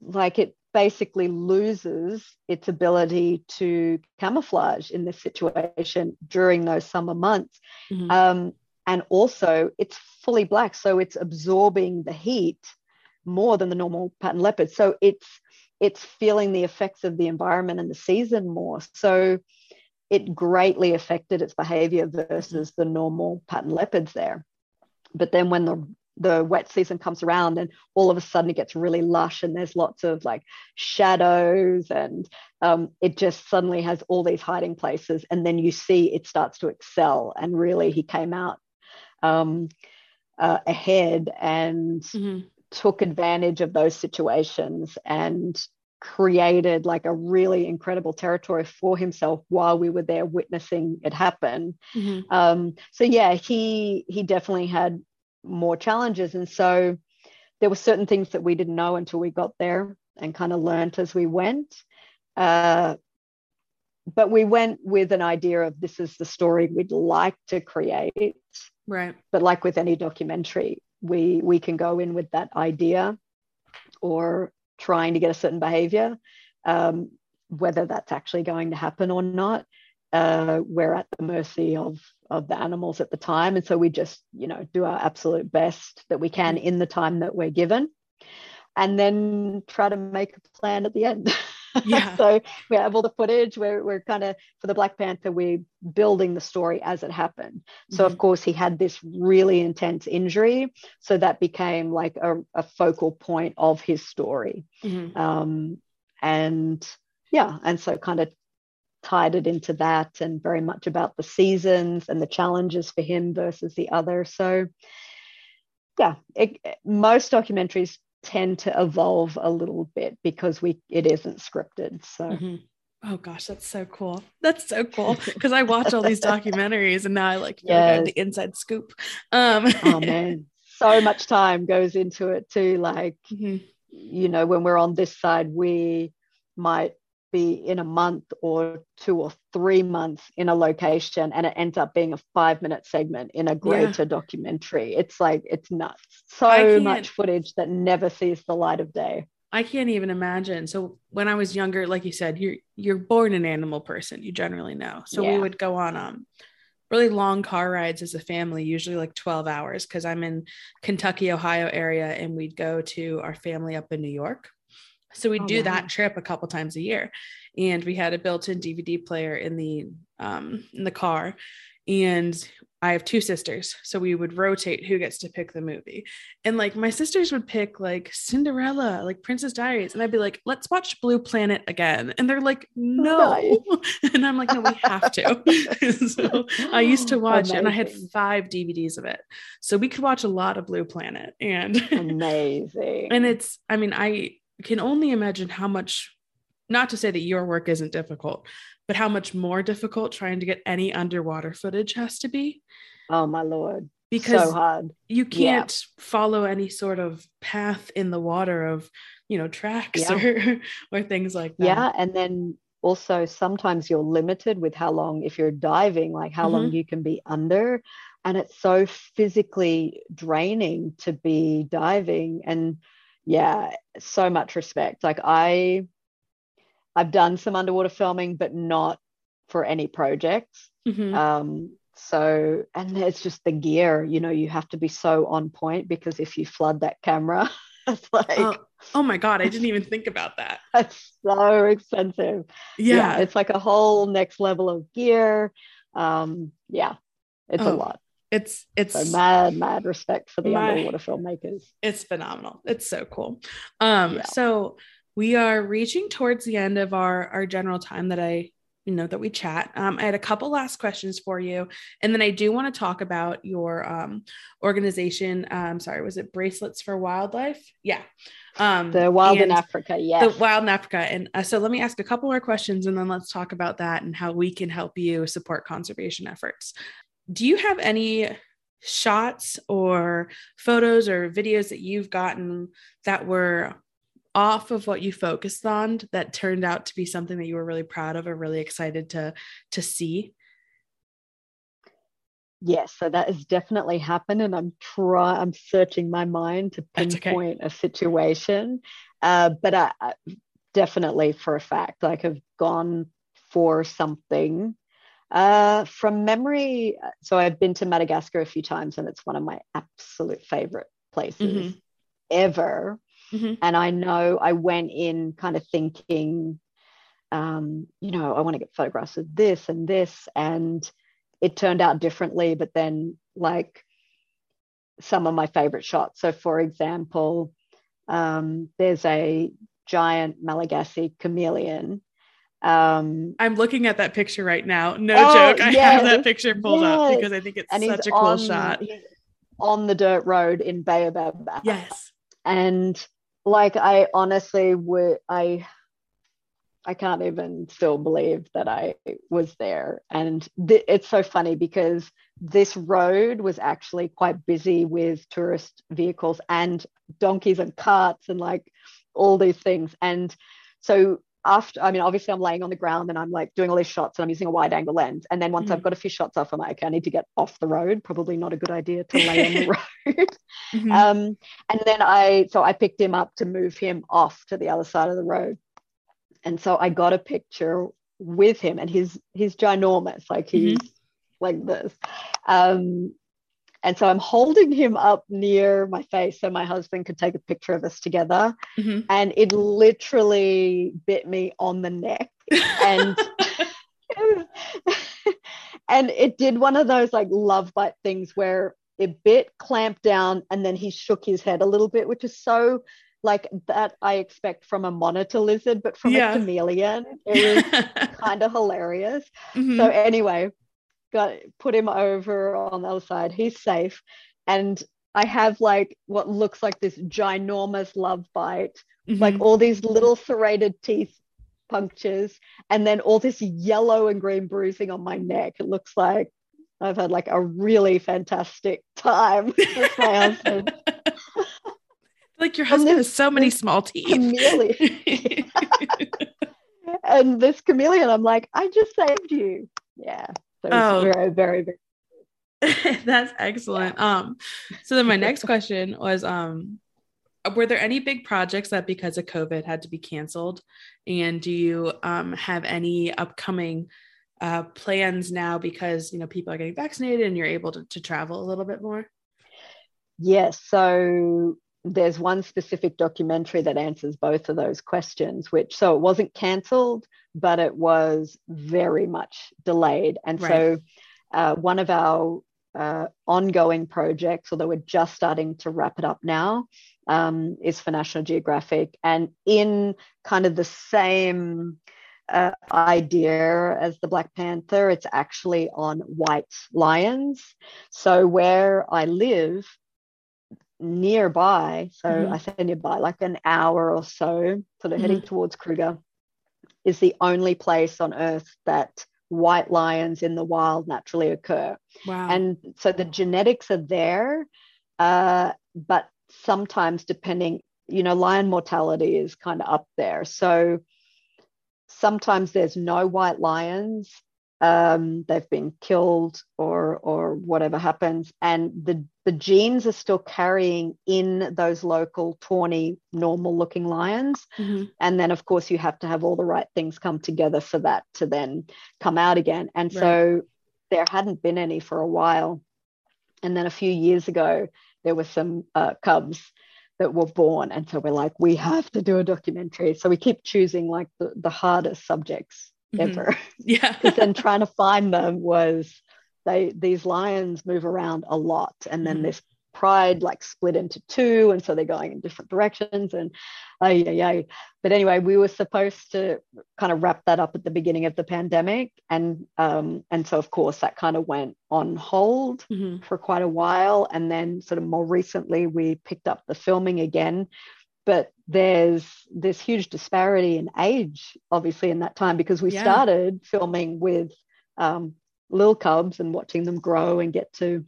Speaker 1: like, it basically loses its ability to camouflage in this situation during those summer months. Mm-hmm. Um, and also, it's fully black, so it's absorbing the heat more than the normal pattern leopard. So it's it's feeling the effects of the environment and the season more. So it greatly affected its behavior versus the normal pattern leopards there. But then when the the wet season comes around and all of a sudden it gets really lush and there's lots of like shadows and um, it just suddenly has all these hiding places and then you see it starts to excel and really he came out um, uh, ahead and mm-hmm took advantage of those situations and created like a really incredible territory for himself while we were there witnessing it happen. Mm-hmm. um, so yeah he he definitely had more challenges. And so there were certain things that we didn't know until we got there and kind of learned as we went. Uh, but we went with an idea of this is the story we'd like to create.
Speaker 2: Right.
Speaker 1: But like with any documentary we we can go in with that idea or trying to get a certain behavior um, whether that's actually going to happen or not. Uh, we're at the mercy of of the animals at the time. And so we just you know do our absolute best that we can in the time that we're given and then try to make a plan at the end
Speaker 2: Yeah.
Speaker 1: so we have all the footage. We're, we're kind of, for the Black Panther, we're building the story as it happened. So, mm-hmm. of course, he had this really intense injury. So that became like a, a focal point of his story. Mm-hmm. Um, and yeah, and so kind of tied it into that and very much about the seasons and the challenges for him versus the other. So, yeah, it, most documentaries tend to evolve a little bit because we it isn't scripted so mm-hmm.
Speaker 2: oh gosh that's so cool that's so cool because i watch all these documentaries and now i like feel yes. like the inside scoop um
Speaker 1: oh man so much time goes into it too like mm-hmm. you know when we're on this side we might be in a month or two or three months in a location and it ends up being a five minute segment in a greater yeah. documentary. It's like, it's nuts. So much footage that never sees the light of day.
Speaker 2: I can't even imagine. So when I was younger, like you said, you're you're born an animal person. You generally know. So yeah. we would go on um really long car rides as a family, usually like 12 hours, because I'm in Kentucky, Ohio area, and we'd go to our family up in New York. So we'd oh, do wow. that trip a couple times a year. And we had a built-in DVD player in the um in the car. And I have two sisters, so we would rotate who gets to pick the movie. And like my sisters would pick like Cinderella, like Princess Diaries, and I'd be like, "Let's watch Blue Planet again." And they're like, "No." Nice. and I'm like, "No, we have to." so I used to watch Amazing. and I had 5 DVDs of it. So we could watch a lot of Blue Planet and
Speaker 1: Amazing.
Speaker 2: and it's I mean, I can only imagine how much not to say that your work isn't difficult, but how much more difficult trying to get any underwater footage has to be.
Speaker 1: Oh my lord. Because so hard.
Speaker 2: you can't yeah. follow any sort of path in the water of, you know, tracks yeah. or or things like that.
Speaker 1: Yeah, and then also sometimes you're limited with how long if you're diving, like how mm-hmm. long you can be under and it's so physically draining to be diving and yeah, so much respect. Like I I've done some underwater filming, but not for any projects. Mm-hmm. Um, so, and it's just the gear, you know, you have to be so on point because if you flood that camera, it's like,
Speaker 2: oh, oh my God, I didn't even think about that.
Speaker 1: It's so expensive. Yeah. yeah. It's like a whole next level of gear. Um, yeah, it's oh, a lot.
Speaker 2: It's, it's
Speaker 1: so mad, mad respect for the my, underwater filmmakers.
Speaker 2: It's phenomenal. It's so cool. Um, yeah. so, we are reaching towards the end of our our general time that I you know that we chat. Um, I had a couple last questions for you, and then I do want to talk about your um, organization. Um, sorry, was it Bracelets for Wildlife? Yeah,
Speaker 1: um, the Wild in Africa. Yeah,
Speaker 2: the Wild in Africa. And uh, so let me ask a couple more questions, and then let's talk about that and how we can help you support conservation efforts. Do you have any shots or photos or videos that you've gotten that were off of what you focused on that turned out to be something that you were really proud of or really excited to to see
Speaker 1: yes so that has definitely happened and i'm try i'm searching my mind to pinpoint okay. a situation uh, but I, I, definitely for a fact like i've gone for something uh, from memory so i've been to madagascar a few times and it's one of my absolute favorite places mm-hmm. ever Mm-hmm. And I know I went in kind of thinking, um, you know, I want to get photographs of this and this. And it turned out differently. But then, like, some of my favorite shots. So, for example, um, there's a giant Malagasy chameleon. Um,
Speaker 2: I'm looking at that picture right now. No oh, joke. I yes, have that picture pulled yes. up because I think it's and such a cool on, shot.
Speaker 1: On the dirt road in Baobab.
Speaker 2: Yes.
Speaker 1: And like I honestly would I I can't even still believe that I was there. And th- it's so funny because this road was actually quite busy with tourist vehicles and donkeys and carts and like all these things. And so after, I mean, obviously I'm laying on the ground and I'm like doing all these shots and I'm using a wide angle lens. And then once mm-hmm. I've got a few shots off, I'm like, okay, I need to get off the road. Probably not a good idea to lay on the road. mm-hmm. um, and then I, so I picked him up to move him off to the other side of the road. And so I got a picture with him and he's, he's ginormous. Like he's mm-hmm. like this. Um, and so I'm holding him up near my face so my husband could take a picture of us together. Mm-hmm. And it literally bit me on the neck. And and it did one of those like love bite things where it bit, clamped down, and then he shook his head a little bit, which is so like that I expect from a monitor lizard, but from yeah. a chameleon, it was kind of hilarious. Mm-hmm. So anyway, got put him over on the other side. He's safe. And I have like what looks like this ginormous love bite, mm-hmm. like all these little serrated teeth punctures, and then all this yellow and green bruising on my neck. It looks like I've had like a really fantastic time with my husband.
Speaker 2: like your husband has so many small teeth.
Speaker 1: and this chameleon, I'm like, I just saved you. Yeah. So oh. very, very,
Speaker 2: very. That's excellent. Yeah. Um, so then my next question was, um, were there any big projects that because of COVID had to be canceled? And do you um, have any upcoming uh, plans now because you know people are getting vaccinated and you're able to, to travel a little bit more?
Speaker 1: Yes. So there's one specific documentary that answers both of those questions, which so it wasn't cancelled, but it was very much delayed. And right. so uh, one of our uh, ongoing projects, although we're just starting to wrap it up now, um, is for National Geographic. And in kind of the same uh, idea as the Black Panther, it's actually on white lions. So where I live, nearby, so mm-hmm. I say nearby, like an hour or so, sort of mm-hmm. heading towards Kruger, is the only place on earth that white lions in the wild naturally occur. Wow. And so the genetics are there, uh, but sometimes depending, you know, lion mortality is kind of up there. So sometimes there's no white lions um, they've been killed or or whatever happens. And the the genes are still carrying in those local tawny normal looking lions. Mm-hmm. and then of course you have to have all the right things come together for that to then come out again. And right. so there hadn't been any for a while. And then a few years ago there were some uh, cubs that were born. And so we're like we have to do a documentary. So we keep choosing like the, the hardest subjects mm-hmm. ever.
Speaker 2: Yeah.
Speaker 1: Because then trying to find them was they these lions move around a lot. And then mm-hmm. this pride like split into two. And so they're going in different directions. And oh yeah, yeah. But anyway, we were supposed to kind of wrap that up at the beginning of the pandemic. And um, and so of course that kind of went on hold mm-hmm. for quite a while. And then sort of more recently we picked up the filming again but there's this huge disparity in age obviously in that time because we yeah. started filming with um, little cubs and watching them grow and get to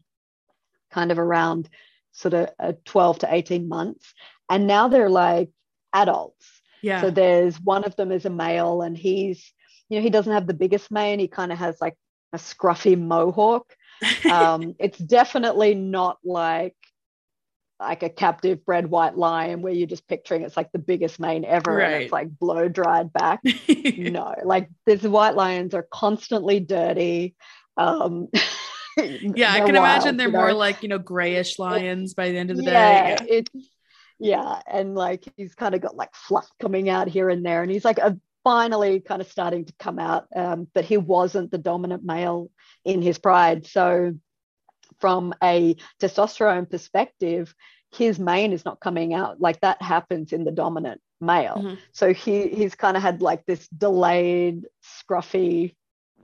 Speaker 1: kind of around sort of uh, 12 to 18 months. And now they're like adults. Yeah. So there's one of them is a male and he's you know he doesn't have the biggest mane. He kind of has like a scruffy mohawk. Um, it's definitely not like like a captive bred white lion where you're just picturing it's like the biggest mane ever right. and it's like blow dried back. no, like these white lions are constantly dirty. Um,
Speaker 2: yeah, I can wild, imagine they're more know? like, you know, grayish lions by the end of the
Speaker 1: yeah, day. Yeah. It's, yeah. And like he's kind of got like fluff coming out here and there. And he's like a, finally kind of starting to come out. Um, but he wasn't the dominant male in his pride. So from a testosterone perspective, his mane is not coming out. Like that happens in the dominant male. Mm-hmm. So he he's kind of had like this delayed, scruffy,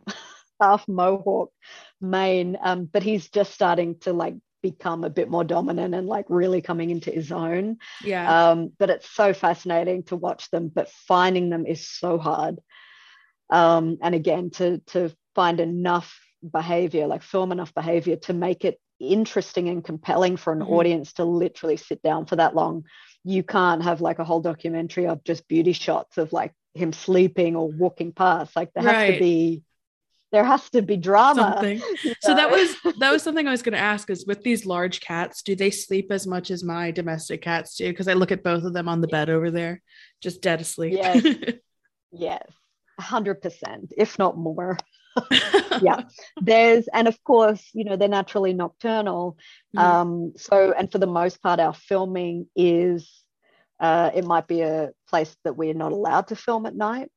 Speaker 1: half mohawk mane. Um, but he's just starting to like become a bit more dominant and like really coming into his own.
Speaker 2: Yeah.
Speaker 1: Um, but it's so fascinating to watch them, but finding them is so hard. Um, and again, to to find enough behavior, like film enough behavior to make it interesting and compelling for an mm-hmm. audience to literally sit down for that long. You can't have like a whole documentary of just beauty shots of like him sleeping or walking past. Like there right. has to be there has to be drama.
Speaker 2: Something. So that was that was something I was going to ask is with these large cats, do they sleep as much as my domestic cats do? Because I look at both of them on the bed over there, just dead asleep.
Speaker 1: Yes, yes, hundred percent, if not more. yeah. There's and of course you know they're naturally nocturnal. Mm. um so and for the most part our filming is uh it might be a place that we're not allowed to film at night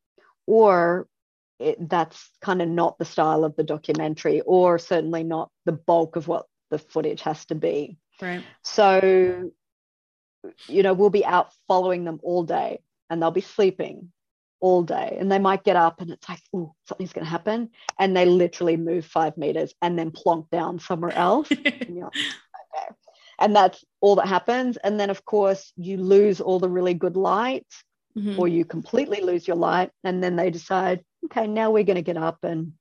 Speaker 1: or it, that's kind of not the style of the documentary or certainly not the bulk of what the footage has to be.
Speaker 2: Right.
Speaker 1: So you know we'll be out following them all day and they'll be sleeping all day. And they might get up and it's like oh something's going to happen. And they literally move five meters and then plonk down somewhere else. And, like, okay. and that's all that happens. And then of course you lose all the really good light mm-hmm. or you completely lose your light. And then they decide okay now we're going to get up and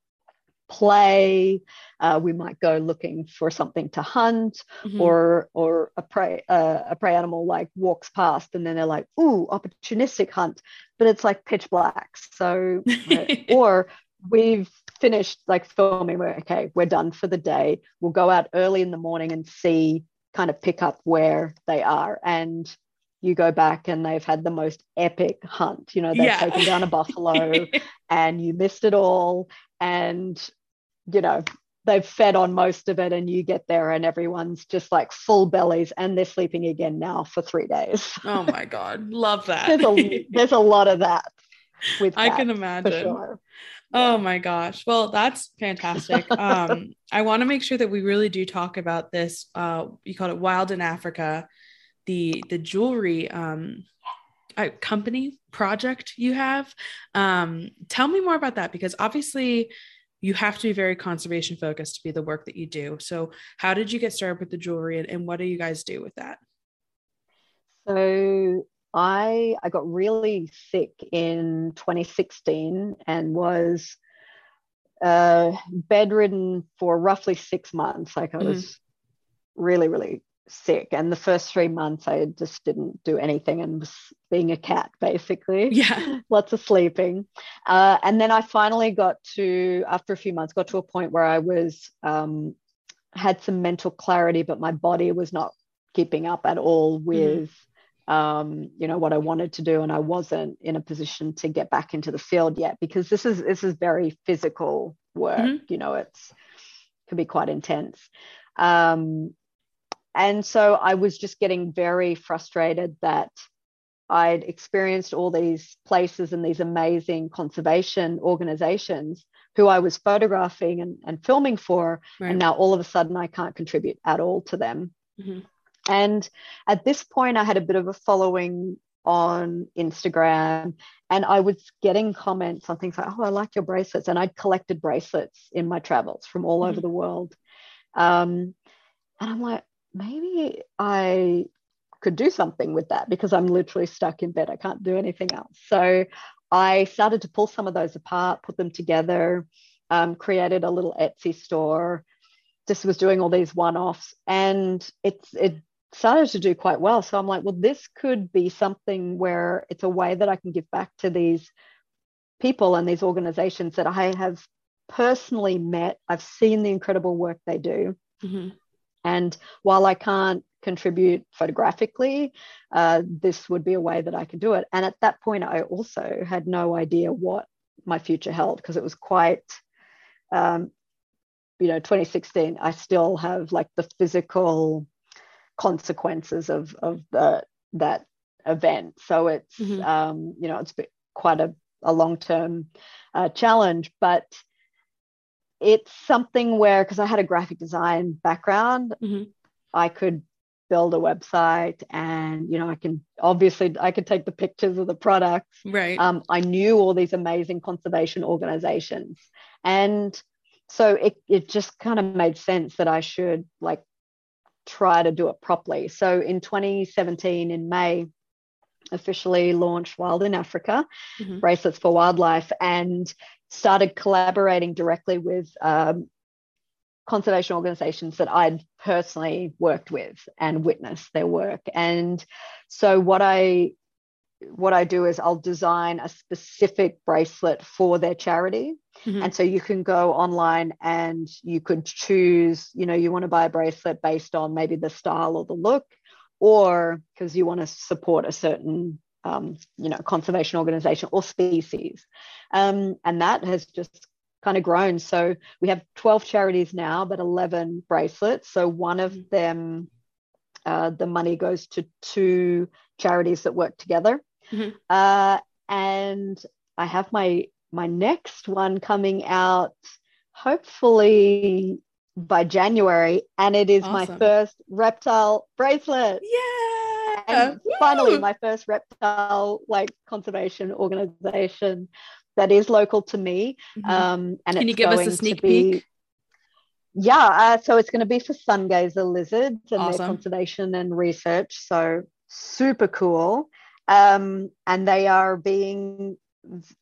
Speaker 1: play. Uh, we might go looking for something to hunt, mm-hmm. or or a prey uh, a prey animal like walks past, and then they're like, "Ooh, opportunistic hunt," but it's like pitch black. So, or we've finished like filming. We're okay. We're done for the day. We'll go out early in the morning and see, kind of pick up where they are, and you go back and they've had the most epic hunt. You know, they've yeah. taken down a buffalo and you missed it all. And, you know, they've fed on most of it and you get there and everyone's just like full bellies and they're sleeping again now for three days.
Speaker 2: oh my God. Love that.
Speaker 1: there's, a, there's a lot of that. With
Speaker 2: I can imagine. Sure. Oh my gosh. Well, that's fantastic. um, I want to make sure that we really do talk about this. Uh, you called it Wild in Africa the the jewelry um, uh, company project you have. Um, tell me more about that because obviously you have to be very conservation focused to be the work that you do. So, how did you get started with the jewelry, and, and what do you guys do with that?
Speaker 1: So, I I got really sick in 2016 and was uh, bedridden for roughly six months. Like I mm-hmm. was really really sick and the first three months i just didn't do anything and was being a cat basically
Speaker 2: yeah
Speaker 1: lots of sleeping uh, and then i finally got to after a few months got to a point where i was um, had some mental clarity but my body was not keeping up at all mm-hmm. with mm-hmm. um, you know what i wanted to do and i wasn't in a position to get back into the field yet because this is this is very physical work mm-hmm. you know it's can be quite intense um, and so I was just getting very frustrated that I'd experienced all these places and these amazing conservation organizations who I was photographing and, and filming for. Right. And now all of a sudden I can't contribute at all to them. Mm-hmm. And at this point, I had a bit of a following on Instagram and I was getting comments on things like, oh, I like your bracelets. And I'd collected bracelets in my travels from all mm-hmm. over the world. Um, and I'm like, maybe I could do something with that because I'm literally stuck in bed. I can't do anything else. So I started to pull some of those apart, put them together, um, created a little Etsy store, just was doing all these one offs, and it's it started to do quite well. So I'm like, well, this could be something where it's a way that I can give back to these people and these organizations that I have personally met. I've seen the incredible work they do. Mm-hmm. And while I can't contribute photographically, uh, this would be a way that I could do it. And at that point, I also had no idea what my future held because it was quite, um, you know, 2016. I still have like the physical consequences of of the that event. So it's mm-hmm. um, you know it's quite a, a long term uh, challenge, but it's something where because I had a graphic design background, mm-hmm. I could build a website and you know i can obviously i could take the pictures of the products.
Speaker 2: Right.
Speaker 1: Um, i knew all these amazing conservation organizations. And so it, it just kind of made sense that i should like try to do it properly. So in 2017 in may officially launched wild in africa mm-hmm. bracelets for wildlife. And started collaborating directly with um, conservation organizations that I'd personally worked with and witnessed their work. And so what I what I do is I'll design a specific bracelet for their charity. Mm-hmm. And so you can go online and you could choose, you know, you want to buy a bracelet based on maybe the style or the look, or because you want to support a certain um, you know, conservation organization or species. Um, and that has just kind of grown. So we have 12 charities now, but 11 bracelets. So one of mm-hmm. them, uh, the money goes to two charities that work together. Mm-hmm. Uh, and I have my my next one coming out hopefully by January, and it is awesome. my first reptile bracelet.
Speaker 2: Yeah
Speaker 1: and finally my first reptile like conservation organization that is local to me mm-hmm. um, and
Speaker 2: can you give us a sneak be, peek
Speaker 1: yeah uh, so it's going to be for sun gazer lizards and awesome. their conservation and research so super cool um, and they are being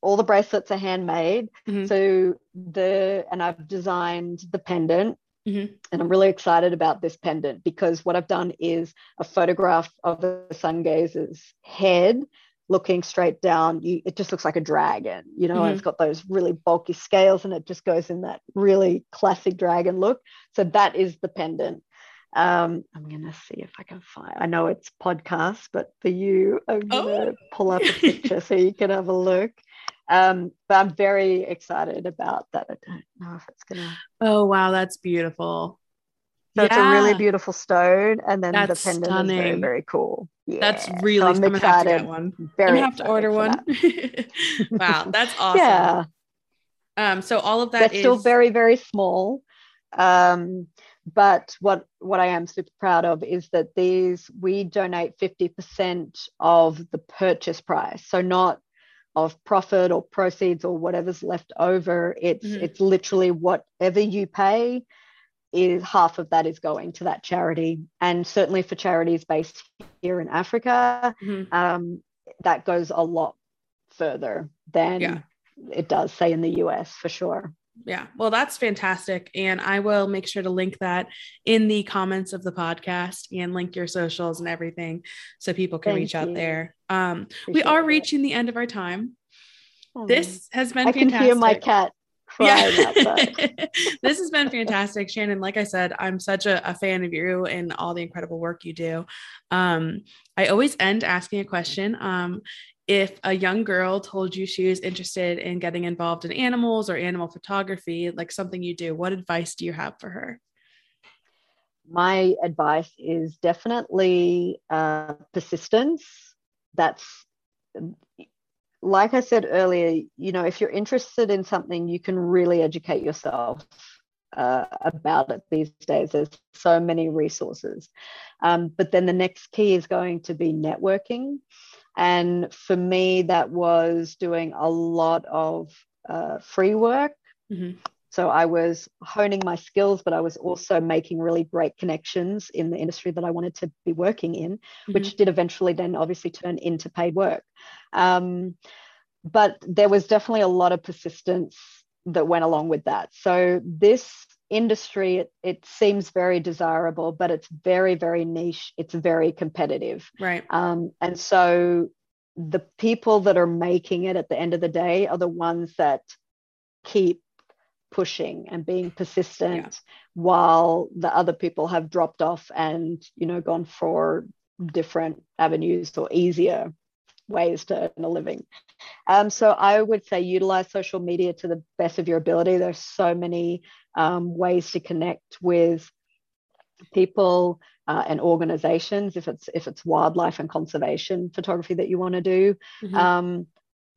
Speaker 1: all the bracelets are handmade.
Speaker 2: Mhm.
Speaker 1: So the and I've designed the pendant.
Speaker 2: Mhm.
Speaker 1: And I'm really excited about this pendant because what I've done is a photograph of the sun gazer's head looking straight down. You, it just looks like a dragon, you know, and it's got those really bulky scales and it just goes in that really classic dragon look. So that is the pendant. Um, I'm gonna see if I can find. I know it's podcast, but for you, I'm gonna
Speaker 2: Oh.
Speaker 1: pull up a picture so you can have a look. Um, but I'm very excited about that. I don't know if it's gonna.
Speaker 2: Oh wow, that's beautiful.
Speaker 1: So it's a really beautiful stone, and then
Speaker 2: That's
Speaker 1: the pendant is very very cool. Yeah,
Speaker 2: That's
Speaker 1: so
Speaker 2: really.
Speaker 1: I'm
Speaker 2: I'm, gonna have to one.
Speaker 1: Very
Speaker 2: I'm gonna have to order one.
Speaker 1: that.
Speaker 2: wow, that's awesome.
Speaker 1: Yeah,
Speaker 2: Um. So all of that
Speaker 1: they're still very very small. Um, but what what I am super proud of is that these we donate 50% of the purchase price. So not of profit or proceeds or whatever's left over. It's
Speaker 2: Mhm.
Speaker 1: it's literally whatever you pay is half of that is going to that charity. And certainly for charities based here in Africa,
Speaker 2: Mhm.
Speaker 1: um, that goes a lot further than
Speaker 2: Yeah.
Speaker 1: it does, say, in the US for sure.
Speaker 2: Yeah, well, that's fantastic. And I will make sure to link that in the comments of the podcast and link your socials and everything so people can
Speaker 1: Thank
Speaker 2: reach out there. Um, we are
Speaker 1: it.
Speaker 2: reaching the end of our time.
Speaker 1: Oh,
Speaker 2: This has been
Speaker 1: I can
Speaker 2: fantastic.
Speaker 1: hear my cat.
Speaker 2: Yeah. this has been fantastic, Shannon. Like I said, I'm such a, a fan of you and all the incredible work you do. Um, I always end asking a question. Um, if a young girl told you she was interested in getting involved in animals or animal photography, like something you do, what advice do you have for her?
Speaker 1: My advice is definitely uh, persistence. That's like I said earlier, you know, if you're interested in something, you can really educate yourself uh, about it these days. There's so many resources. Um, but then the next key is going to be networking. And for me, that was doing a lot of uh, free work.
Speaker 2: Mhm.
Speaker 1: So I was honing my skills, but I was also making really great connections in the industry that I wanted to be working in, which did eventually then obviously turn into paid work. Um, but there was definitely a lot of persistence that went along with that. So this industry, it, it seems very desirable, but it's very, very niche. It's very competitive.
Speaker 2: Right.
Speaker 1: Um, and so the people that are making it at the end of the day are the ones that keep pushing and being persistent
Speaker 2: Yeah.
Speaker 1: while the other people have dropped off and you know gone for different avenues or easier ways to earn a living. Um, so i would say utilize social media to the best of your ability. There's so many um, ways to connect with people uh, and organizations if it's if it's wildlife and conservation photography that you want to do.
Speaker 2: Mhm.
Speaker 1: um,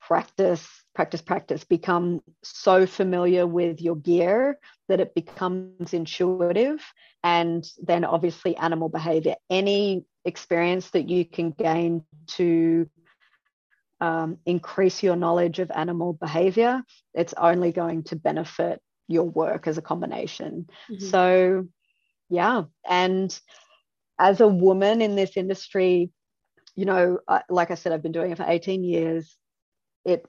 Speaker 1: practice practice practice. Become so familiar with your gear that it becomes intuitive and then obviously animal behavior. Any experience that you can gain to um, increase your knowledge of animal behavior it's only going to benefit your work as a combination
Speaker 2: Mhm.
Speaker 1: so, yeah. And as a woman in this industry, you know, I- like I said, I've been doing it for 18 years. It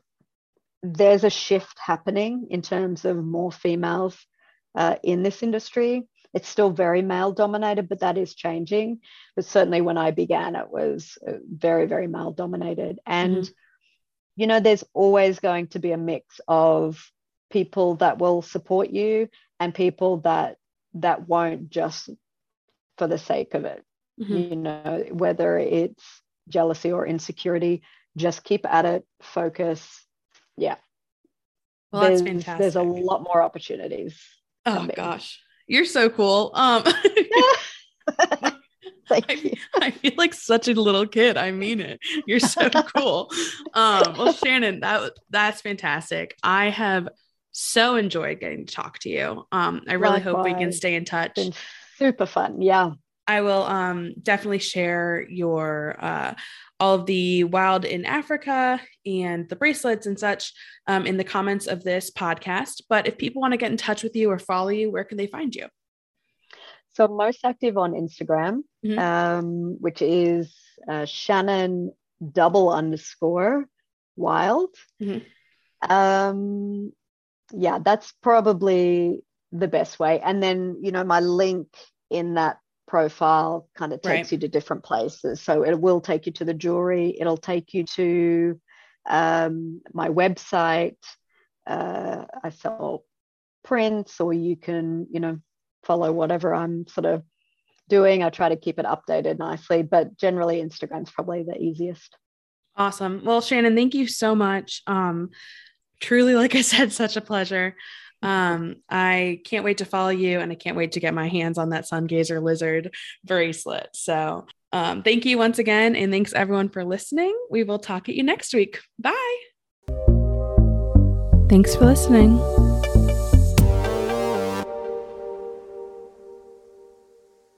Speaker 1: there's a shift happening in terms of more females uh, in this industry. It's still very male dominated, but that is changing. But certainly when I began, it was uh, very, very male dominated. And, you know, there's always going to be a mix of people that will support you and people that that won't just for the sake of it.
Speaker 2: Mhm.
Speaker 1: you know whether it's jealousy or insecurity just keep at it focus. Yeah.
Speaker 2: Well, that's
Speaker 1: there's, there's a lot more opportunities.
Speaker 2: Oh gosh, you're so cool. Um, I,
Speaker 1: you
Speaker 2: I feel like such a little kid. I mean it. You're so cool. Um, well, Shannon, that that's fantastic. I have so enjoyed getting to talk to you. Um, I really hope we can stay in touch.
Speaker 1: been super fun yeah
Speaker 2: I will um, definitely share your uh, all of the wild in Africa and the bracelets and such um, in the comments of this podcast. But if people want to get in touch with you or follow you, where can they find you?
Speaker 1: So I'm most active on instagram
Speaker 2: Mhm.
Speaker 1: um, which is uh, shannon double underscore wild. Mm-hmm. Um, yeah, that's probably the best way. And then, you know, my link in that profile kind of takes right. you to different places. So it will take you to the jewelry, it'll take you to um, my website. Uh, I sell prints, or you can, you know, follow whatever I'm sort of doing. I try to keep it updated nicely, but generally Instagram's probably the easiest.
Speaker 2: Awesome. Well, Shannon, thank you so much. Um, truly, like I said, such a pleasure. Um, I can't wait to follow you and I can't wait to get my hands on that sun gazer lizard bracelet. So um, thank you once again. And thanks everyone for listening. We will talk at you next week. Bye. Thanks for listening.